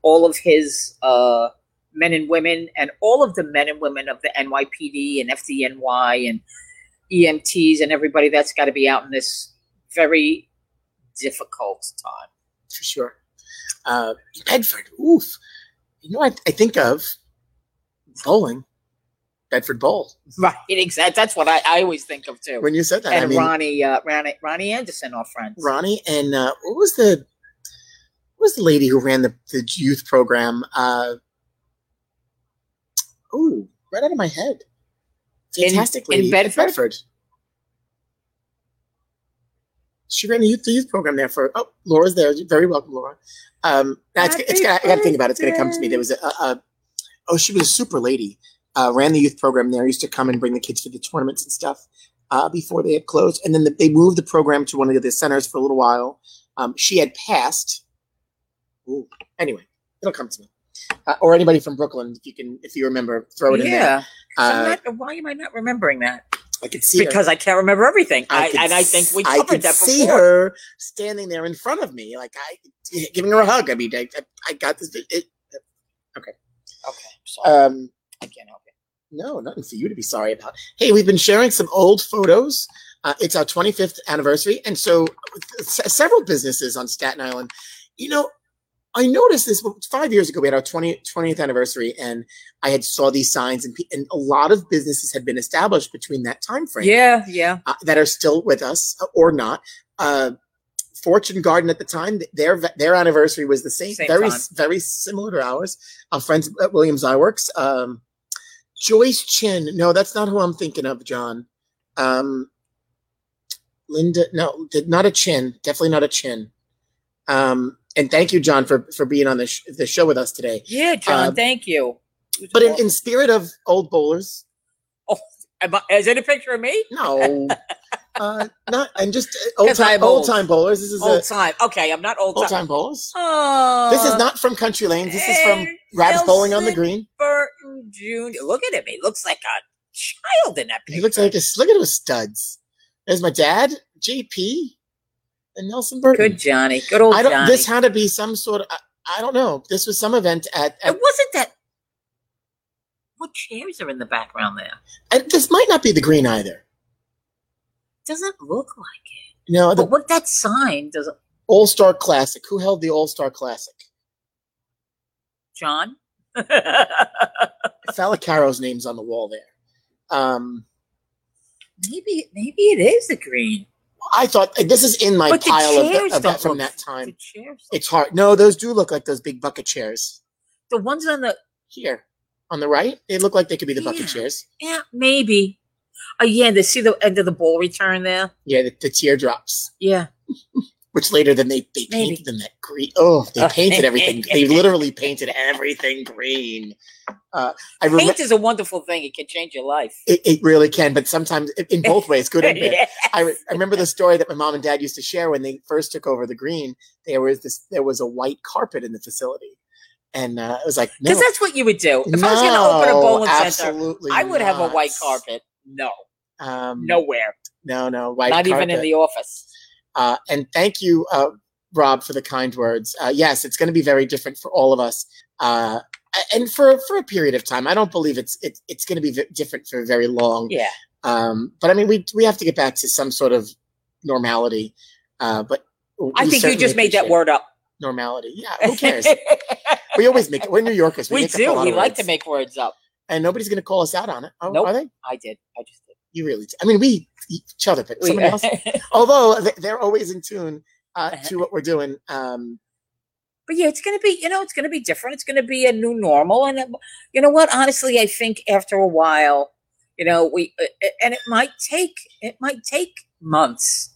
all of his uh men and women and all of the men and women of the NYPD and FDNY and EMTs and everybody that's got to be out in this very difficult time. for sure. Uh, Bedford, oof. You know, what I, I think of bowling, Bedford Bowl. Right, exactly. That's what I, I always think of too. When you said that, and I mean, Ronnie, uh, Ronnie, Ronnie Anderson, our friends. Ronnie and uh, what was the what was the lady who ran the, the youth program? Uh, oh, right out of my head. In- Fantastic in lady Bedford? She ran the youth, the youth program there for. Oh, Laura's there. You're very welcome, Laura. Um, it's, it's, Happy I got to think about it. It's going to come to me. There was a, a, a oh, she was a super lady. Uh, ran the youth program there. Used to come and bring the kids to the tournaments and stuff uh, before they had closed. And then the, they moved the program to one of the centers for a little while. Um, she had passed. Ooh. Anyway, it'll come to me. Uh, or anybody from Brooklyn, if you can, if you remember, throw it in there. yeah. I'm Uh, not- why am I not remembering that? I could see her. Because I can't remember everything. I, could and I think we s- I covered could that see her standing there in front of me, like I giving her a hug. I mean, I, I, I got this. It, Okay. Sorry. um, I can't help it. no, nothing for you to be sorry about. Hey, we've been sharing some old photos. Uh, it's our 25th anniversary, and so s- several businesses on Staten Island. You know, I noticed this five years ago. We had our 20, 20th anniversary, and I had saw these signs, and, and a lot of businesses had been established between that time frame. Yeah, yeah. uh, that are still with us uh, or not. Uh, Fortune Garden at the time, their their anniversary was the same, Same very time. very similar to ours. Our friends at Williams Eyeworks, um, Joyce Chin. No, that's not who I'm thinking of, John. Um, Linda, no, not a Chin. Definitely not a Chin. Um, and thank you, John, for for being on the sh- the show with us today. Yeah, John, Uh, thank you. But in, in spirit of old bowlers, Am I- is it a picture of me? no, [LAUGHS] uh, not and just uh, old time old time bowlers. This is a Old time. Okay, I'm not old, old time. time bowlers. Oh, This is not from Country Lanes. This is from Rabs Bowling on the Green. Burton Jr. Look at him. He looks like a child in that picture. He looks like a look at those studs. There's my dad, JP, and Nelson Burton. good Johnny. Good old I don't. Johnny. This had to be some sort of. I, I don't know. This was some event at. at it wasn't that. What chairs are in the background there? and this might not be the green either. Doesn't look like it. No, the But what that sign doesn't. All Star Classic. Who held the All Star Classic? John. Falacaro's name's on the wall there. Um, maybe maybe it is the green. I thought this is in my but pile of, the, of that from look- that time. It's hard. No, those do look like those big bucket chairs. the ones on the Here on the right, they look like they could be the bucket Yeah. chairs. yeah maybe. Oh yeah, they see the end of the ball return there. Yeah, the, the teardrops. Yeah. Which later then they, they Maybe. painted them that green. Oh, they painted everything. they [LAUGHS] literally painted everything green. Uh, I remember Paint is a wonderful thing. It can change your life. it, it really can, but sometimes in- both ways, good and [LAUGHS] bad. Yeah. I, re- I remember the story that my mom and dad used to share when they first took over the green. There was this, there was a white carpet in the facility, and uh, it was like, no, Because that's what you would do. If I was going to open a no, bowling center, absolutely I would have a white carpet. No, Um, nowhere. no, no, white Not even in the office. Uh, and thank you, uh, Rob, for the kind words. Uh, yes, it's going to be very different for all of us, uh, and for for a period of time. I don't believe it's it's it's going to be v- different for very long. Yeah. Um, but I mean, we we have to get back to some sort of normality. Uh, but I think you just made that word up. normality. Yeah, who cares? [LAUGHS] we always make it. We're New Yorkers. We, we make up a do. We like to make words up. and nobody's going to call us out on it. Oh, Nope. Are they? I did. I just did. You really? Do. I mean, we each other, but somebody else. [LAUGHS] Although they- they're always in tune uh, to what we're doing. Um, but yeah, it's going to be, you know, it's going to be different. It's going to be a new normal. And it, you know what? Honestly, I think after a while, you know, we, uh, uh, and it might take, it might take months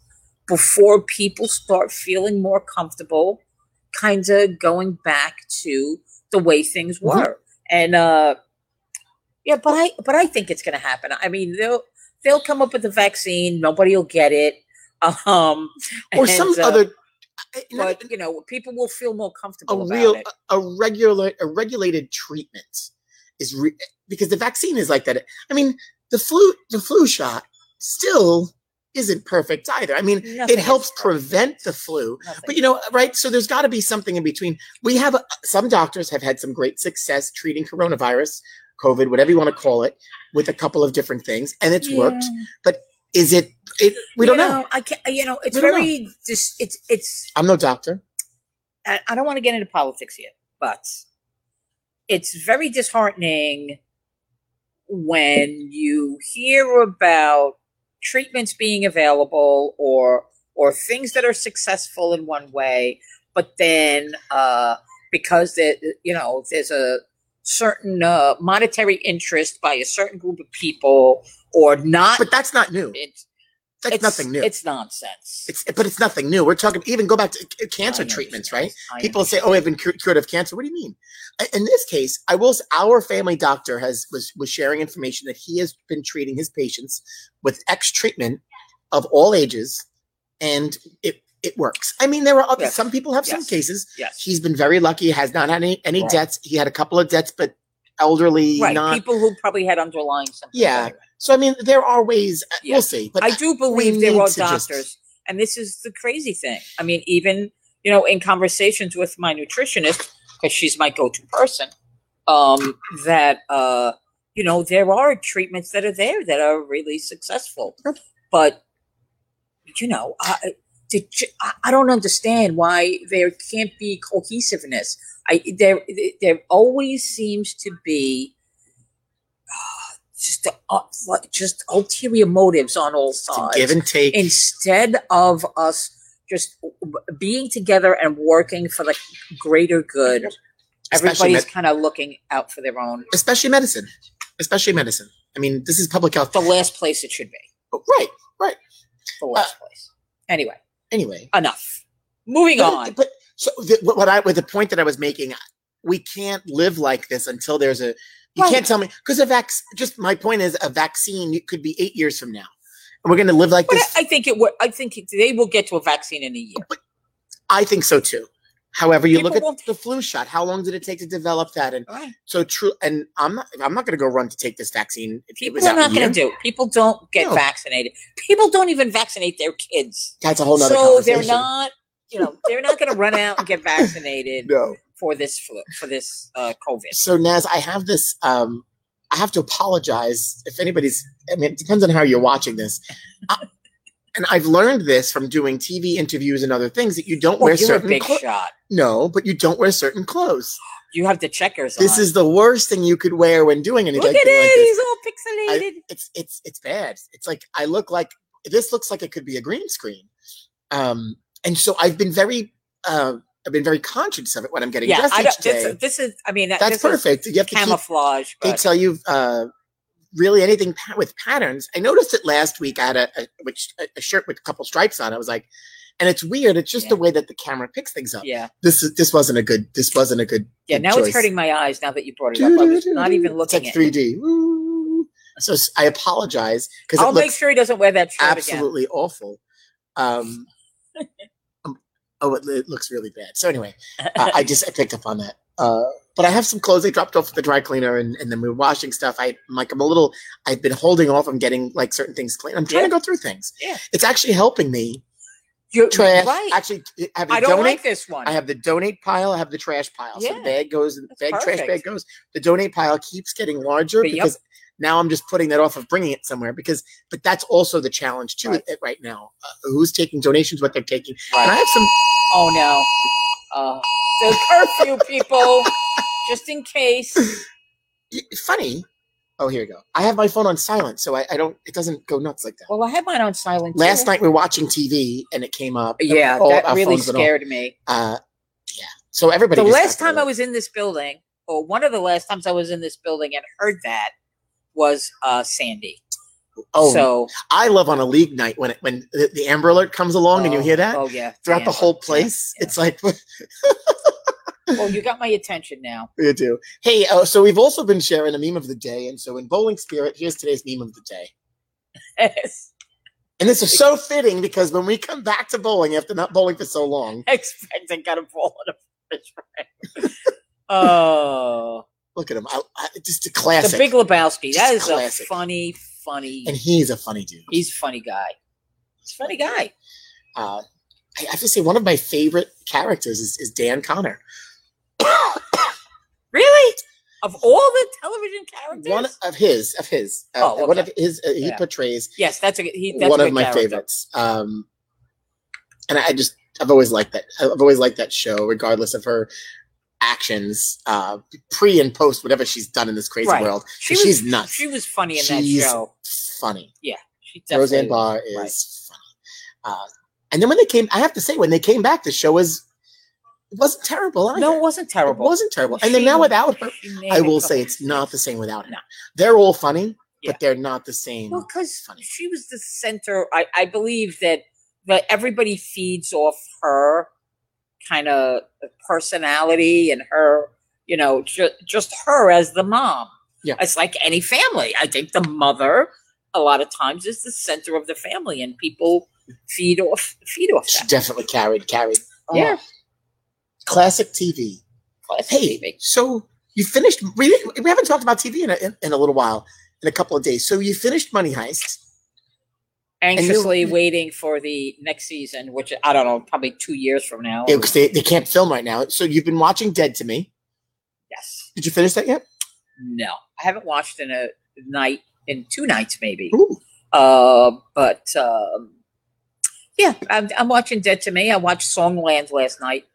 before people start feeling more comfortable kind of going back to the way things Mhm. were. And, uh, yeah, but I, but I think it's going to happen. I mean, they'll, come up with a vaccine. Nobody will get it. Um, or some uh, other but you know, people will feel more a comfortable about real it. a regular a regulated treatment is re- because the vaccine is like that. I mean, the flu the flu shot still isn't perfect either. I mean, Nothing it helps prevent the flu, Nothing. but you know, right? So there's got to be something in between. We have uh, some doctors have had some great success treating coronavirus, COVID, whatever you want to call it, with a couple of different things, and it's worked. But Is it? it we You don't know. I can't. You know, it's don't know. very. Dis, it's it's. I'm no doctor. I, I don't want to get into politics yet, but it's very disheartening when you hear about treatments being available or or things that are successful in one way, but then uh, because there, you know, there's a certain uh, monetary interest by a certain group of people, or not. But that's not new. it's, That's it's nothing new. It's nonsense. It's but it's nothing new. We're talking even go back to cancer treatments, right? I People say, "Oh, I've been cu- cured of cancer." What do you mean? In this case, I will. Our family doctor has was was sharing information that he has been treating his patients with X treatment of all ages, and it it works. I mean, there are other, Yes. some people have some cases. Yes. He's been very lucky; has not had any any Right. debts. He had a couple of debts, but elderly, right. not. People who probably had underlying symptoms. Yeah. so I mean, there are ways. uh, Yeah. We'll see, but I do believe there are to just- doctors, and this is the crazy thing. I mean, even you know, in conversations with my nutritionist, because she's my go-to person, um, that uh, you know, there are treatments that are there that are really successful, but you know, I, to, I- I don't understand why there can't be cohesiveness. I there there always seems to be uh, just uh, just ulterior motives on all sides. give and take. Instead of us just being together and working for the greater good, Especially everybody's med- kind of looking out for their own. especially medicine, especially medicine. I mean, this is public health. The last place it should be. Right. Right. The last place. Anyway, Anyway, enough. Moving but, on. but so the, what what I with the point that I was making, we can't live like this until there's a. You Right. can't tell me because a vac. Just my point is, a vaccine could be eight years from now, and we're going to live like But this. I I think it. would. I think it- they will get to a vaccine in a year. I think so too. However, you look at the flu shot. How long did it take to develop that? And Right. so true. And I'm not. I'm not going to go run to take this vaccine. People are not going to do. People don't get No. vaccinated. People don't even vaccinate their kids. That's a whole nother so they're not. You know, they're not going to run out and get vaccinated [LAUGHS] No. for this flu, for this uh, COVID. So Naz, I have this. Um, I have to apologize if anybody's. I mean, it depends on how you're watching this. I, and I've learned this from doing TV interviews and other things that you don't Well, wear you're a certain big clothes. shot. No, but you don't wear certain clothes. You have the checkers This on. is the worst thing you could wear when doing anything Look at like it. He's all pixelated. it's it's it's bad. It's like I look like this looks like it could be a green screen. Um, and so I've been very uh, I've been very conscious of it when I'm getting yeah, dressed I each day. this, this is. I mean, that, That's perfect. You have to keep camouflage. they tell you uh, really anything with patterns. I noticed it last week. I had a, a which a, shirt with a couple stripes on. I was like, and it's weird. It's just Yeah. the way that the camera picks things up. yeah, This is this wasn't a good. This wasn't a good. yeah. good Now choice. it's hurting my eyes. Now that you brought it up, I was not even It's looking like at. it. 3D. Woo. So I apologize because I'll make sure he doesn't wear that shirt again. absolutely awful. Um, [LAUGHS] um, oh, it, it looks really bad. So anyway, uh, I just I picked up on that. Uh, but I have some clothes I dropped off at the dry cleaner, and, and then we were washing stuff. I I'm like I'm a little. I've been holding off on getting like certain things clean. I'm trying Yeah. to go through things. Yeah. it's actually helping me. You're Trash. right. Actually, I I don't donate. like this one. I have the donate pile. I have the trash pile. So Yeah. the bag goes, the That's bag trash bag goes. The donate pile keeps getting larger But yep. because now I'm just putting that off of bringing it somewhere. Because, but that's also the challenge too Right. right, right now. Uh, who's taking donations? What they're taking? And I have some. Oh no. Uh, the curfew people, [LAUGHS] just in case. Funny. Oh, here we go. I have my phone on silent, so I, I don't. It doesn't go nuts like that. Well, I had mine on silent. Last too. night we were watching TV and it came up. Yeah, all that really phones went off. scared me. Uh, yeah. So everybody. The last time I was in this building, or one of the last times I was in this building and heard that, was uh, Sandy. Oh, so I love on a league night when it, when the, the Amber Alert comes along and you oh, hear that. Oh yeah, throughout the whole place. yeah. It's like [LAUGHS] Well, you got my attention now. you do. Hey, uh, so we've also been sharing a meme of the day, and so in bowling spirit, here's today's meme of the day. yes. And this is so fitting because when we come back to bowling after not bowling for so long, [LAUGHS] Expecting got a ball in a fish. Oh, look at him. I, I, just a classic. the. Big Lebowski. That is Just classic. a funny, funny. and he's a funny dude. he's a funny guy. He's a funny guy. Uh, I have to say, one of my favorite characters is, is Dan Connor. [COUGHS] Really? Of all the television characters, One of his, of his, uh, Oh, one okay. of his, uh, he Yeah. portrays yes, that's a he. That's one a of my character. favorites. Um, and I just, I've always liked that. I've always liked that show, regardless of her actions, uh, pre and post, whatever she's done in this crazy Right. world. She She's was nuts. She was funny in She's that show. Funny. She definitely Roseanne. Barr is Right. funny. Uh, and then when they came, I have to say, when they came back, the show was It wasn't terrible. Either. No, it wasn't terrible. it wasn't terrible. And then now without her, I will say it's not the same without her. No. They're all funny, Yeah. but they're not the same. Well, because funny. she was the center. I, I believe that that everybody feeds off her kind of personality and her, you know, ju- just her as the mom. Yeah. it's like any family. I think the mother a lot of times is the center of the family, and people feed off feed off She that. definitely carried, carried. Yeah. Classic TV. Classic Hey, TV. so you finished. We, we haven't talked about TV in a, in, in a little while, in a couple of days. So you finished Money Heist. And you- Anxiously waiting for the next season, which I don't know, probably two years from now. because they, they can't film right now. So you've been watching Dead to Me. yes. Did you finish that yet? No, I haven't watched in a night in two nights maybe. Ooh. Uh, but um, yeah, I'm, I'm watching Dead to Me. I watched Songland last night.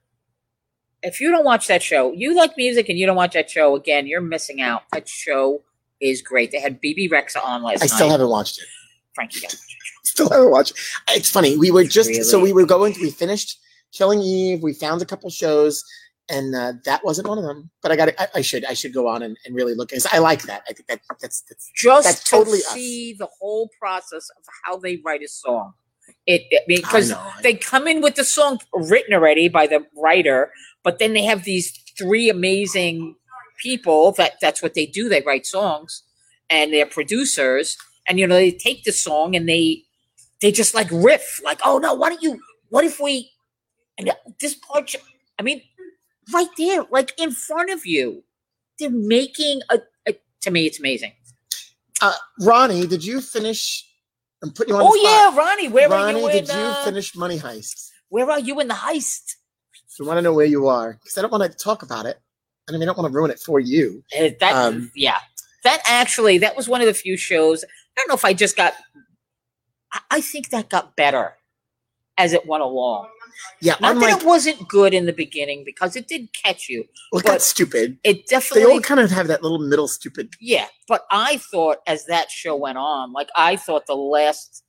If you don't watch that show, you like music and you don't watch that show again, you're missing out. That show is great. They had Bebe Rexha on last I night. still haven't watched it. Frankie, you gotta watch. Still haven't watched. It's funny. We were just so we were going. We finished Killing Eve. We found a couple shows, and uh, that wasn't one of them. But I got. I, I should. I should go on and, and really look. I like that. I think that that's that's just That's to totally us. see the whole process of how they write a song. It, it because they come in with the song written already by the writer, but then they have these three amazing people that that's what they do. They write songs and they're producers, and you know they take the song and they they just like riff, like, oh no, why don't you? What if we? And this part, I mean, right there, like in front of you, they're making a. a to me, it's amazing. Uh, Ronnie, did you finish? I'm putting you on Oh yeah, Ronnie, where Ronnie, are you in? did you uh, finish Money Heist? where are you in the heist? So I want to know where you are because I don't want to talk about it. I mean, I don't want to ruin it for you. Uh, that Um, yeah, that actually that was one of the few shows. I don't know if I just got. I, I think that got better as it went along. Yeah, Not unlike that it wasn't good in the beginning because it did catch you. well, that's stupid. It definitely. They all kind of have that little middle stupid. Yeah, but I thought as that show went on, like I thought the last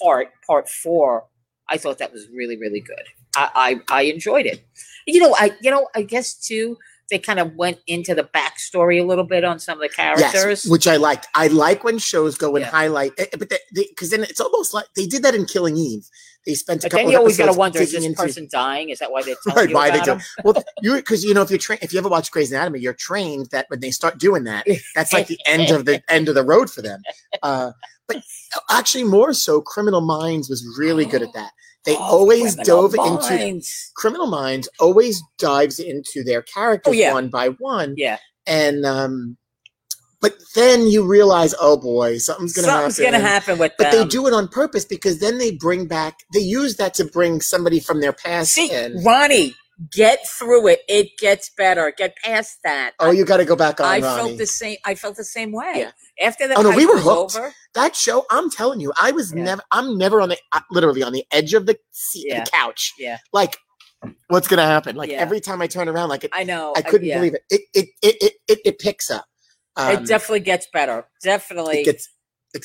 part, part four, I thought that was really, really good. I, I, I enjoyed it. You know, I you know, I guess too, they kind of went into the backstory a little bit on some of the characters. Yes, which I liked. I like when shows go and Yeah. highlight, eh, but because then it's almost like they did that in Killing Eve. They spent a but couple then you of always got to wonder: is this into- person dying? Is that why they're [LAUGHS] telling Right, you why they about do- him? [LAUGHS] Well, you because you know if you're trained, if you ever watch Grey's Anatomy, you're trained that when they start doing that, that's like the end of the end of the road for them. Uh, but actually, more so, Criminal Minds was really good at [LAUGHS] that. They Oh, always dove into Criminal Minds. Always dives into their characters Oh, yeah. one by one, Yeah, and um, but then you realize, oh boy, something's gonna something's happen. gonna happen with But them. they do it on purpose because then they bring back. They use that to bring somebody from their past See, in. Ronnie, get through it. It gets better. Get past that. Oh, you got to go back on I Ronnie. felt the same. I felt the same way. Yeah. After that, Oh, no, we were hooked. over, that show i'm telling you i was Yeah. never i'm never on the uh, literally on the edge of the seat Yeah. the couch Yeah. like what's gonna happen like Yeah. every time i turn around like it, I know. i couldn't believe it. It, it it it it it picks up um, it definitely gets better. Definitely it gets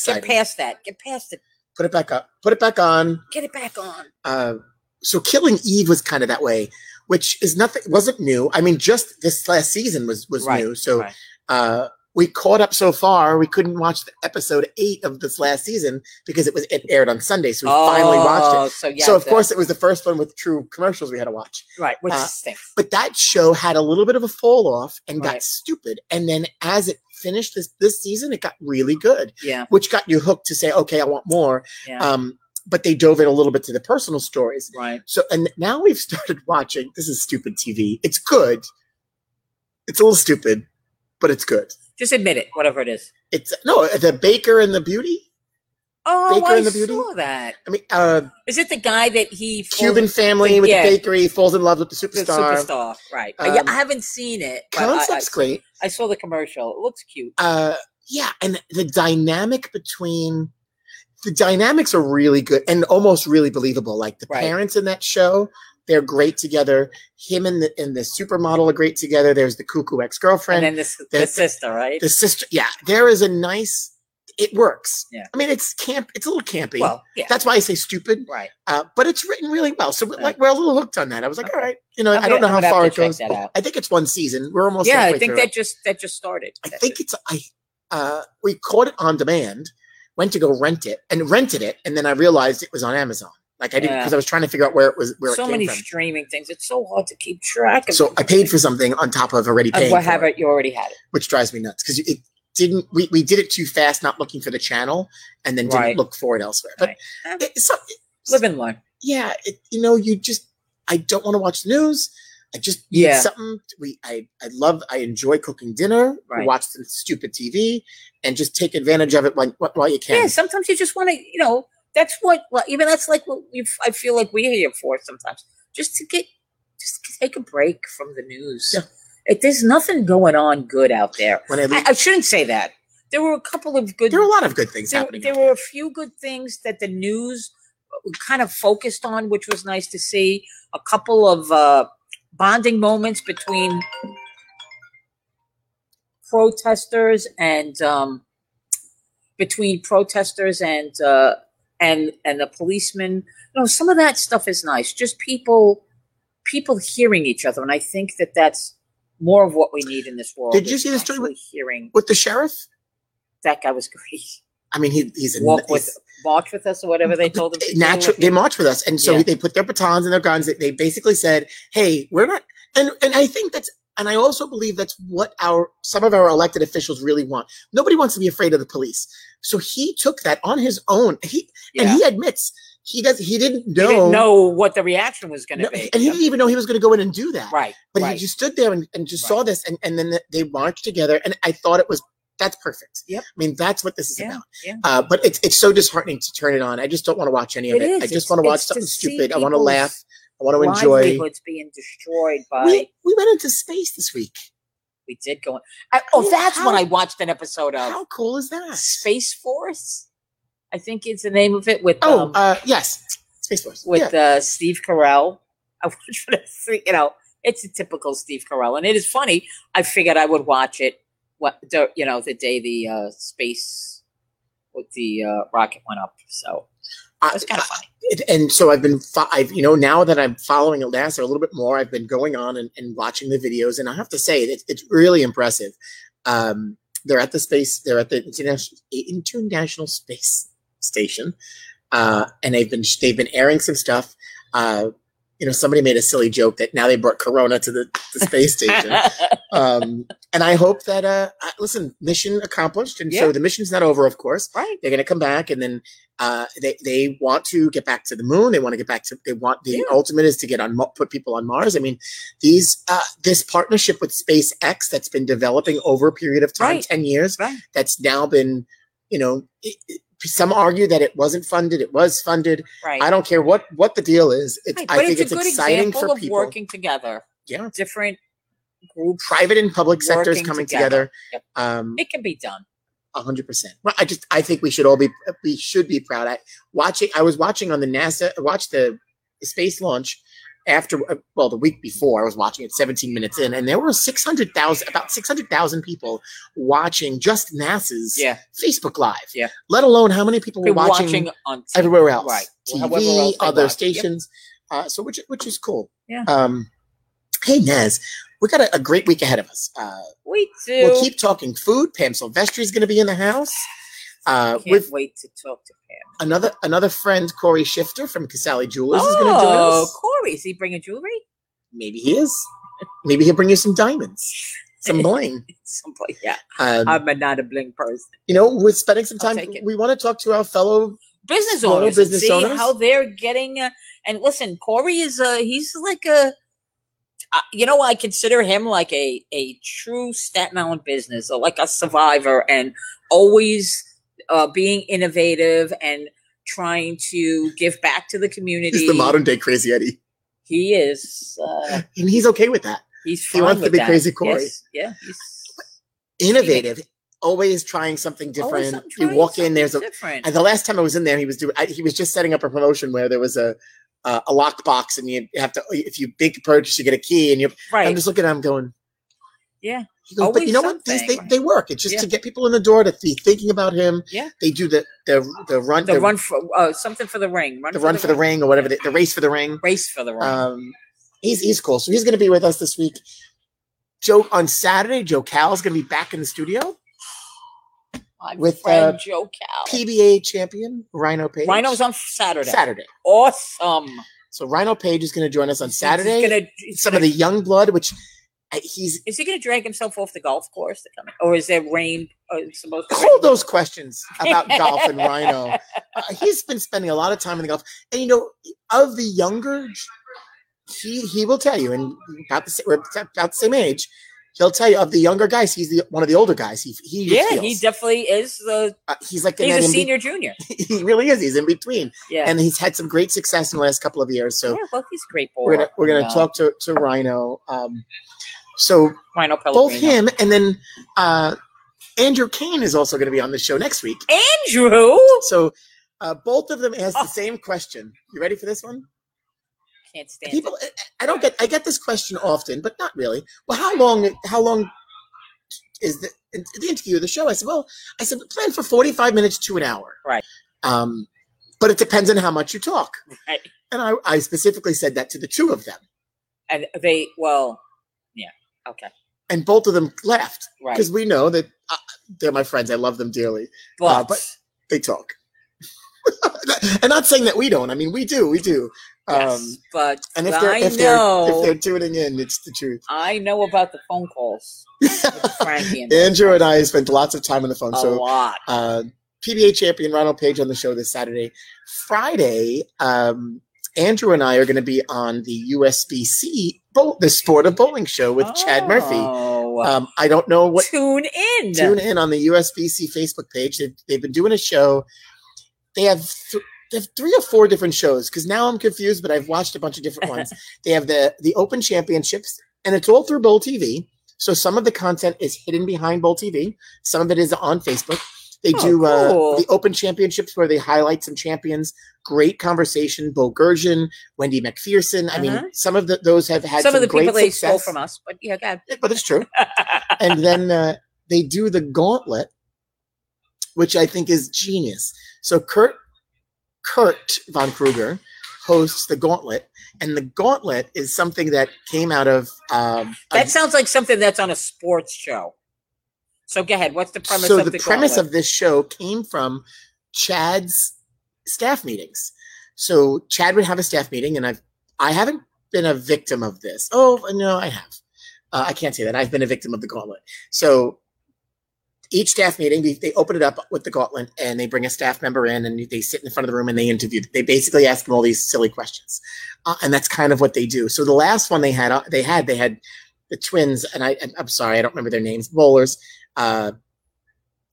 get past that. Get past it. put it back up put it back on Get it back on. uh so killing eve was kind of that way which is nothing wasn't new i mean just this last season was was Right, new so right. uh we caught up so far. We couldn't watch the episode eight of this last season because it was it aired on Sunday, so we finally watched it. Oh, So yeah. so of the- course it was the first one with true commercials we had to watch. right, which uh, stinks. But that show had a little bit of a fall off and got stupid. And then as it finished this this season, it got really good, Yeah, which got you hooked to say, okay, I want more. yeah. Um, but they dove in a little bit to the personal stories. right. So and now we've [LAUGHS] started watching. This is stupid TV. It's good. It's a little stupid, but it's good. Just admit it. Whatever it is. It's no the Baker and the Beauty. Oh, Baker I and the Beauty? saw that. I mean, uh, Is it the guy that he falls- Cuban family with yeah. the bakery falls in love with the the superstar. superstar? Right. Um, I haven't seen it. but I- I, great. I saw the commercial. It looks cute. uh yeah and the dynamic between the dynamics are really good and almost really believable like the Right. parents in that show they're great together him and the and the supermodel are great together there's the cuckoo ex-girlfriend And then this the there's- sister, right? the sister yeah there is a nice it works. Yeah. I mean, it's camp. It's a little campy. Well, yeah, That's why I say stupid. right. Uh, but it's written really well. So Right. like we're a little hooked on that. I was like, Okay. all right, you know, I'm I don't know I'm how far it goes. I think it's one season. We're almost Yeah, I think that it. just that just started. I think it's I. Uh, we caught it on demand, went to go rent it, and rented it, and then I realized it was on Amazon. Like I didn't Yeah. because I was trying to figure out where it was where so many from. streaming things. It's so hard to keep track of. So I paid for something on top of already of paying what for have it. You already had it. which drives me nuts because it didn't. We, we did it too fast, not looking for the channel, and then didn't look for it elsewhere. But Right. Eh, it, it's, not- Live and learn. yeah, it, you know, you just I don't want to watch the news. I just Yeah. something. We I I love I enjoy cooking dinner. Right. Watch some stupid TV and just take advantage of it when, while you can. Yeah, sometimes you just want to, you know, that's what, well, even that's like what we, I feel like we're here for sometimes, just to get, just to take a break from the news. Yeah. It, there's nothing going on good out there. I I, I shouldn't say that. There were a couple of good. there are a lot of good things there, happening. there were a few good things that the news kind of focused on, which was nice to see. A couple of uh, bonding moments between protesters and um, between protesters and uh, and and the policemen. You know, some of that stuff is nice. Just people people hearing each other, and I think that that's more of what we need in this world. Did you see the story with- hearing With the sheriff, that guy was great. I mean, he, he's a Walk he's- with march with us or whatever they told him. to do. natural. They marched with us, and so Yeah. they put their batons and their guns. They, they basically said, "Hey, we're not." And and I think that's, and I also believe that's what our some of our elected officials really want. Nobody wants to be afraid of the police. So he took that on his own. He and he admits he does. He didn't He know. didn't know what the reaction was going to no, be. and he didn't even know he was going to go in and do that. right, But right. he just stood there and, and just Right. saw this, and, and then they marched together. And I thought it was that's perfect. Yep. I mean, that's what this is yeah, about. yeah. Uh, but it's it's so disheartening to turn it on. I just don't want to watch any of It it. I just want to watch something stupid. I want to laugh. I want to enjoy. Livelihoods being destroyed by. We, we went into space this week. We did go. On. I, oh, that's when how- I watched an episode of How cool is that? Space Force. I think it's the name of it with Oh, um, uh, yes, Space Force. with yeah. uh, Steve Carell. [LAUGHS] I watched for the you know, it's a typical Steve Carell, and it is funny. I figured I would watch it. What you know, the day the uh, space with the uh, rocket went up. So I- it was kind of funny. it- and so I've been, fo- I've you know, now that I'm following NASA a little bit more, I've been going on and, and watching the videos, and I have to say it, it's really impressive. Um, they're at the space, they're at the international international space station, uh, and they've been they've been airing some stuff. Uh, you know, somebody made a silly joke that now they brought Corona to the, the space station. [LAUGHS] um, and I hope that uh, listen, mission accomplished, and Yeah. so the mission's not over, of course right. they're going to come back and then uh, they they want to get back to the moon. They want to get back to they want the Yeah. ultimate is to get on put people on Mars. I mean, these uh, this partnership with SpaceX that's been developing over a period of time, Right. ten years, Right. that's now been, you know, it, it- some argue that it wasn't funded. It was funded. Right. I don't care what what the deal is. I think it's, Right, I but think it's, a good exciting example for of people. working together. Yeah. Different groups. Private and public sectors coming together. together. Yep. Um, It can be done. A hundred percent. Well, I just I think we should all be we should be proud. I watching. I was watching on the NASA. Watch the space launch after. uh, Well, the week before, I was watching it 17 minutes in, and there were 600,000, about 600,000 people watching just NASA's Yeah. Facebook Live. Yeah. Let alone how many people were watching, watching on TV. everywhere else, Right. TV, else other watch. Yep. stations. Uh, so which which is cool. Yeah. Um, hey Naz, we got a, a great week ahead of us. Uh, We do. we'll keep talking food. Pam Silvestri is going to be in the house. Uh, Can't with wait to talk to Pam. another another friend, Corey Shifter from Casali Jewelers, is going to join Oh, us. Corey, is he bringing jewelry? Maybe he is. Maybe he'll bring you some diamonds, some bling. [LAUGHS] Someplace. Yeah. Um, I'm a not a bling person. you know, we're spending some time. We want to talk to our fellow. business owners business see owners. how they're getting uh, and listen corey is uh he's like a uh, you know i consider him like a a true staten island business or like a survivor and always uh being innovative and trying to give back to the community He's the modern day Crazy Eddie, he is uh and he's okay with that. he's He wants to be that. Crazy Corey. Yes, yeah he's Innovative, always trying something different. You walk in, there's a different And the last time I was in there, he was doing. I, he was just setting up a promotion where there was a uh, a locked box, and you have to if you big purchase, you get a key, and you. right I'm just looking at him going, Yeah. He goes, but you know what? These they, they work. It's just Yeah. to get people in the door to be thinking about him. Yeah. They do the the the run The run for uh, something for the ring. Run the run for the ring or whatever the, the race for the ring. Race for the ring. Um, he's he's cool. So he's going to be with us this week. Joe on Saturday. Joe Cal is going to be back in the studio. My with, friend uh, Joe Cal. PBA champion Rhino Page. Rhino's on Saturday. Saturday. Awesome. So Rhino Page is going to join us on He's Saturday. gonna- Some gonna- of the young blood, which he's Is he going to drag himself off the golf course to come? Or is there rain? Supposed to hold those questions about [LAUGHS] golf and Rhino. Uh, he's been spending a lot of time in the golf, and you know, of the younger, he he will tell you, and about the sa- we're about the same age. He'll tell you of the younger guys. He's the one of the older guys. He he Yeah, feels. he definitely is the. Uh, he's like He's a in be- senior junior. [LAUGHS] he really is. He's in between, Yeah. and he's had some great success in the last couple of years. So yeah, well, he's a great boy. we're gonna we're gonna Yeah. talk to to Rhino. Um, so Rhino both Pellegrino. him and then uh, Andrew Kane is also going to be on the show next week. Andrew. So uh, both of them asked Oh. the same question. You ready for this one? Can't stand People, it. I- don't get. I get this question often, but not really. Well, how long? How long is the the interview of the show? I said, well, I said plan for forty five minutes to an hour. Right. Um, but it depends on how much you talk. Right. And I, I specifically said that to the two of them, And they, well. Okay. and both of them laughed Right. because we know that uh, they're my friends. I love them dearly. But, uh, but- They talk. [LAUGHS] and not saying that we don't. I mean, we do. We do. yes, Um, but and if they're I if they're if they're tuning in, it's the truth. I know about the phone calls [LAUGHS] with Frankie and Andrew and I spent lots of time on the phone. a so lot. uh, PBA champion Ronald Page on the show this Saturday. Friday, um, Andrew and I are going to be on the USBC bowl, the Sport of Bowling show with Chad Murphy. Oh, Um, I don't know what. tune in. Tune in on the USBC Facebook page. They've, they've been doing a show. They have. Th- they have three or four different shows because now I'm confused, but I've watched a bunch of different ones. [LAUGHS] they have the the Open Championships, and it's all through Bowl TV. So some of the content is hidden behind Bowl TV. Some of it is on Facebook. They Oh, do cool. uh, the Open Championships where they highlight some champions. Great conversation. Bo Gershon, Wendy Macpherson. I Uh-huh. mean, some of the, those have had Some some, of the great people they success. stole from us, but yeah, God. But it's true. [LAUGHS] and then uh, they do the Gauntlet, which I think is genius. So Kurt Kurt von Kruger hosts the Gauntlet, and the Gauntlet is something that came out of um, a- that sounds like something that's on a sports show. So go ahead. What's the premise so of the, the, premise gauntlet? of this show came from Chad's staff meetings. So Chad would have a staff meeting, and I've I haven't been a victim of this. Oh no, I have. Uh, I can't say that I've been a victim of the gauntlet. So each staff meeting, they, they open it up with the gauntlet, and they bring a staff member in, and they sit in front of the room and they interview. They basically ask them all these silly questions, uh, and that's kind of what they do. So the last one they had, uh, they had, they had the twins, and I, I'm sorry, I don't remember their names, bowlers. Uh,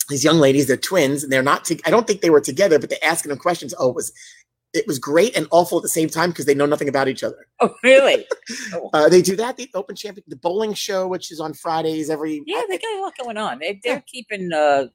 these young ladies, they're twins, and they're not. To, I don't think they were together, but they're asking them questions. Oh, it was it was great and awful at the same time because they know nothing about each other. [LAUGHS] Oh, really? Oh. [LAUGHS] Uh, they do that. The Open Champion, the bowling show, which is on Fridays every. Yeah, they got a lot going on. They, they're keeping. uh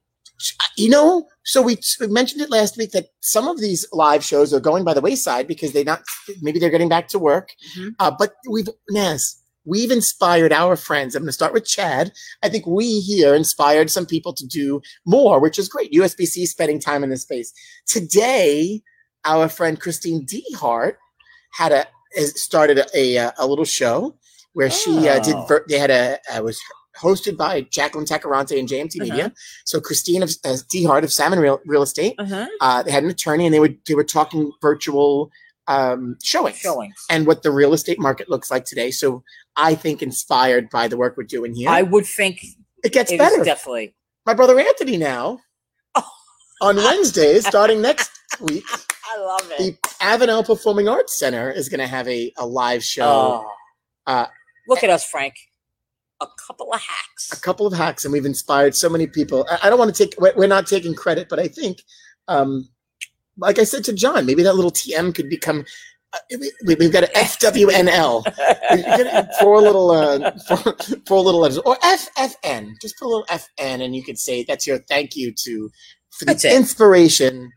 You know, so we, we mentioned it last week that some of these live shows are going by the wayside because they not maybe they're getting back to work. Mhm. Uh, but we've Naz, we've inspired our friends. I'm going to start with Chad. I think we here inspired some people to do more, which is great. USBC spending time in this space today. Our friend Christine D. Hart had a has started a, a, a little show where she uh, did. Oh. Ver- they had a uh, was hosted by Jacqueline Tacarante and JMT Uh-huh. Media. So Christine of uh, D. Hart of Salmon Real, Real Estate. Uh-huh. Uh, they had an attorney, and they were they were talking virtual um, showings Showings. and what the real estate market looks like today. So I think inspired by the work we're doing here, I would think it gets it better. definitely. My brother Anthony now Oh. [LAUGHS] on Wednesdays, starting next week, [LAUGHS] I love it. the Avenel Performing Arts Center is going to have a, a live show. Oh. Uh, Look at us, Frank. A couple of hacks. a couple of hacks, and we've inspired so many people. I, I don't want to take we're, we're not taking credit, but I think, um, like I said to John, maybe that little TM could become. Uh, we, we've got an FWNL. We four little uh, four, four little letters or FFN. Just put a little FN, and you could say that's your thank you to for the That's inspiration.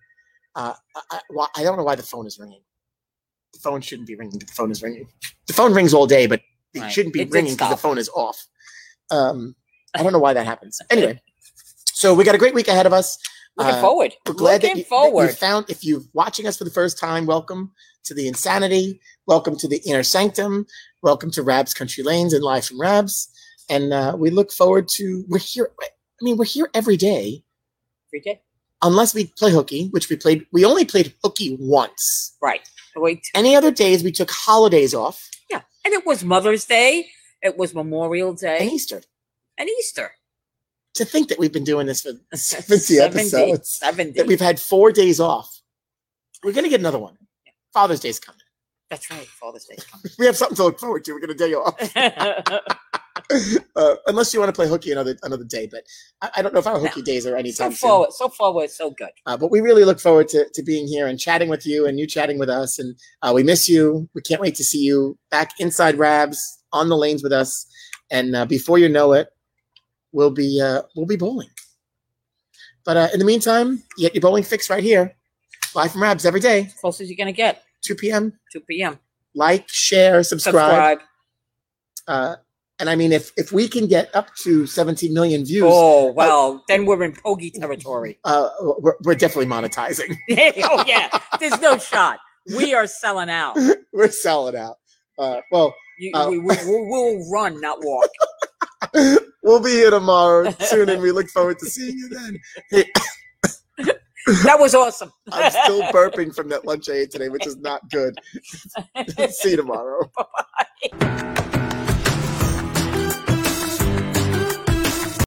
Uh, I, I, I don't know why the phone is ringing. The phone shouldn't be ringing. The phone is ringing. The phone rings all day, but it Right. shouldn't be It ringing because the phone is off. Um, I don't know why that happens. Anyway, so we got a great week ahead of us. Looking Uh, forward. We're glad that Looking you, that forward. you found. If you're watching us for the first time, welcome to the Insanity. Welcome to the Inner Sanctum. Welcome to Rab's Country Lanes and Live from Rab's. And uh, we look forward to. We're here. I mean, we're here every day, Every day. unless we play hooky, which we played. We only played hooky once. Right. Wait. Any other days, we took holidays off Yeah. And it was Mother's Day. It was Memorial Day. and Easter. and Easter. To think that we've been doing this for [LAUGHS] 70 episodes, 70. that we've had four days off. We're gonna get another one. Father's Day's coming. That's right. Father's Day's coming. [LAUGHS] We have something to look forward to. We're gonna day off. [LAUGHS] uh, unless you want to play hooky another another day. But I, I don't know if our hooky days are so anytime soon. forward. So forward. So good. Uh, but we really look forward to, to being here and chatting with you and you chatting with us. And uh, we miss you. We can't wait to see you back inside Rabs on the lanes with us. And uh, before you know it, we'll be uh, we'll be bowling. But uh, in the meantime, you get your bowling fix right here, live from Rabs every day, As Close as you're going to get. 2 p.m. 2 p.m. Like, share, subscribe. Subscribe. Uh, and I mean, if if we can get up to 17 million views, Oh, well, then we're in Pogi territory. [LAUGHS] uh, we're, we're definitely monetizing. [LAUGHS] oh, yeah. There's no shot. We are selling out. [LAUGHS] we're selling out. Uh, well, You, Uh, we, we, we will run, not walk. we'll be here tomorrow soon, and we look forward to seeing you then. Hey, that was awesome. [LAUGHS] I'm still burping from that lunch I ate today, which is not good. [LAUGHS] See you tomorrow. Bye.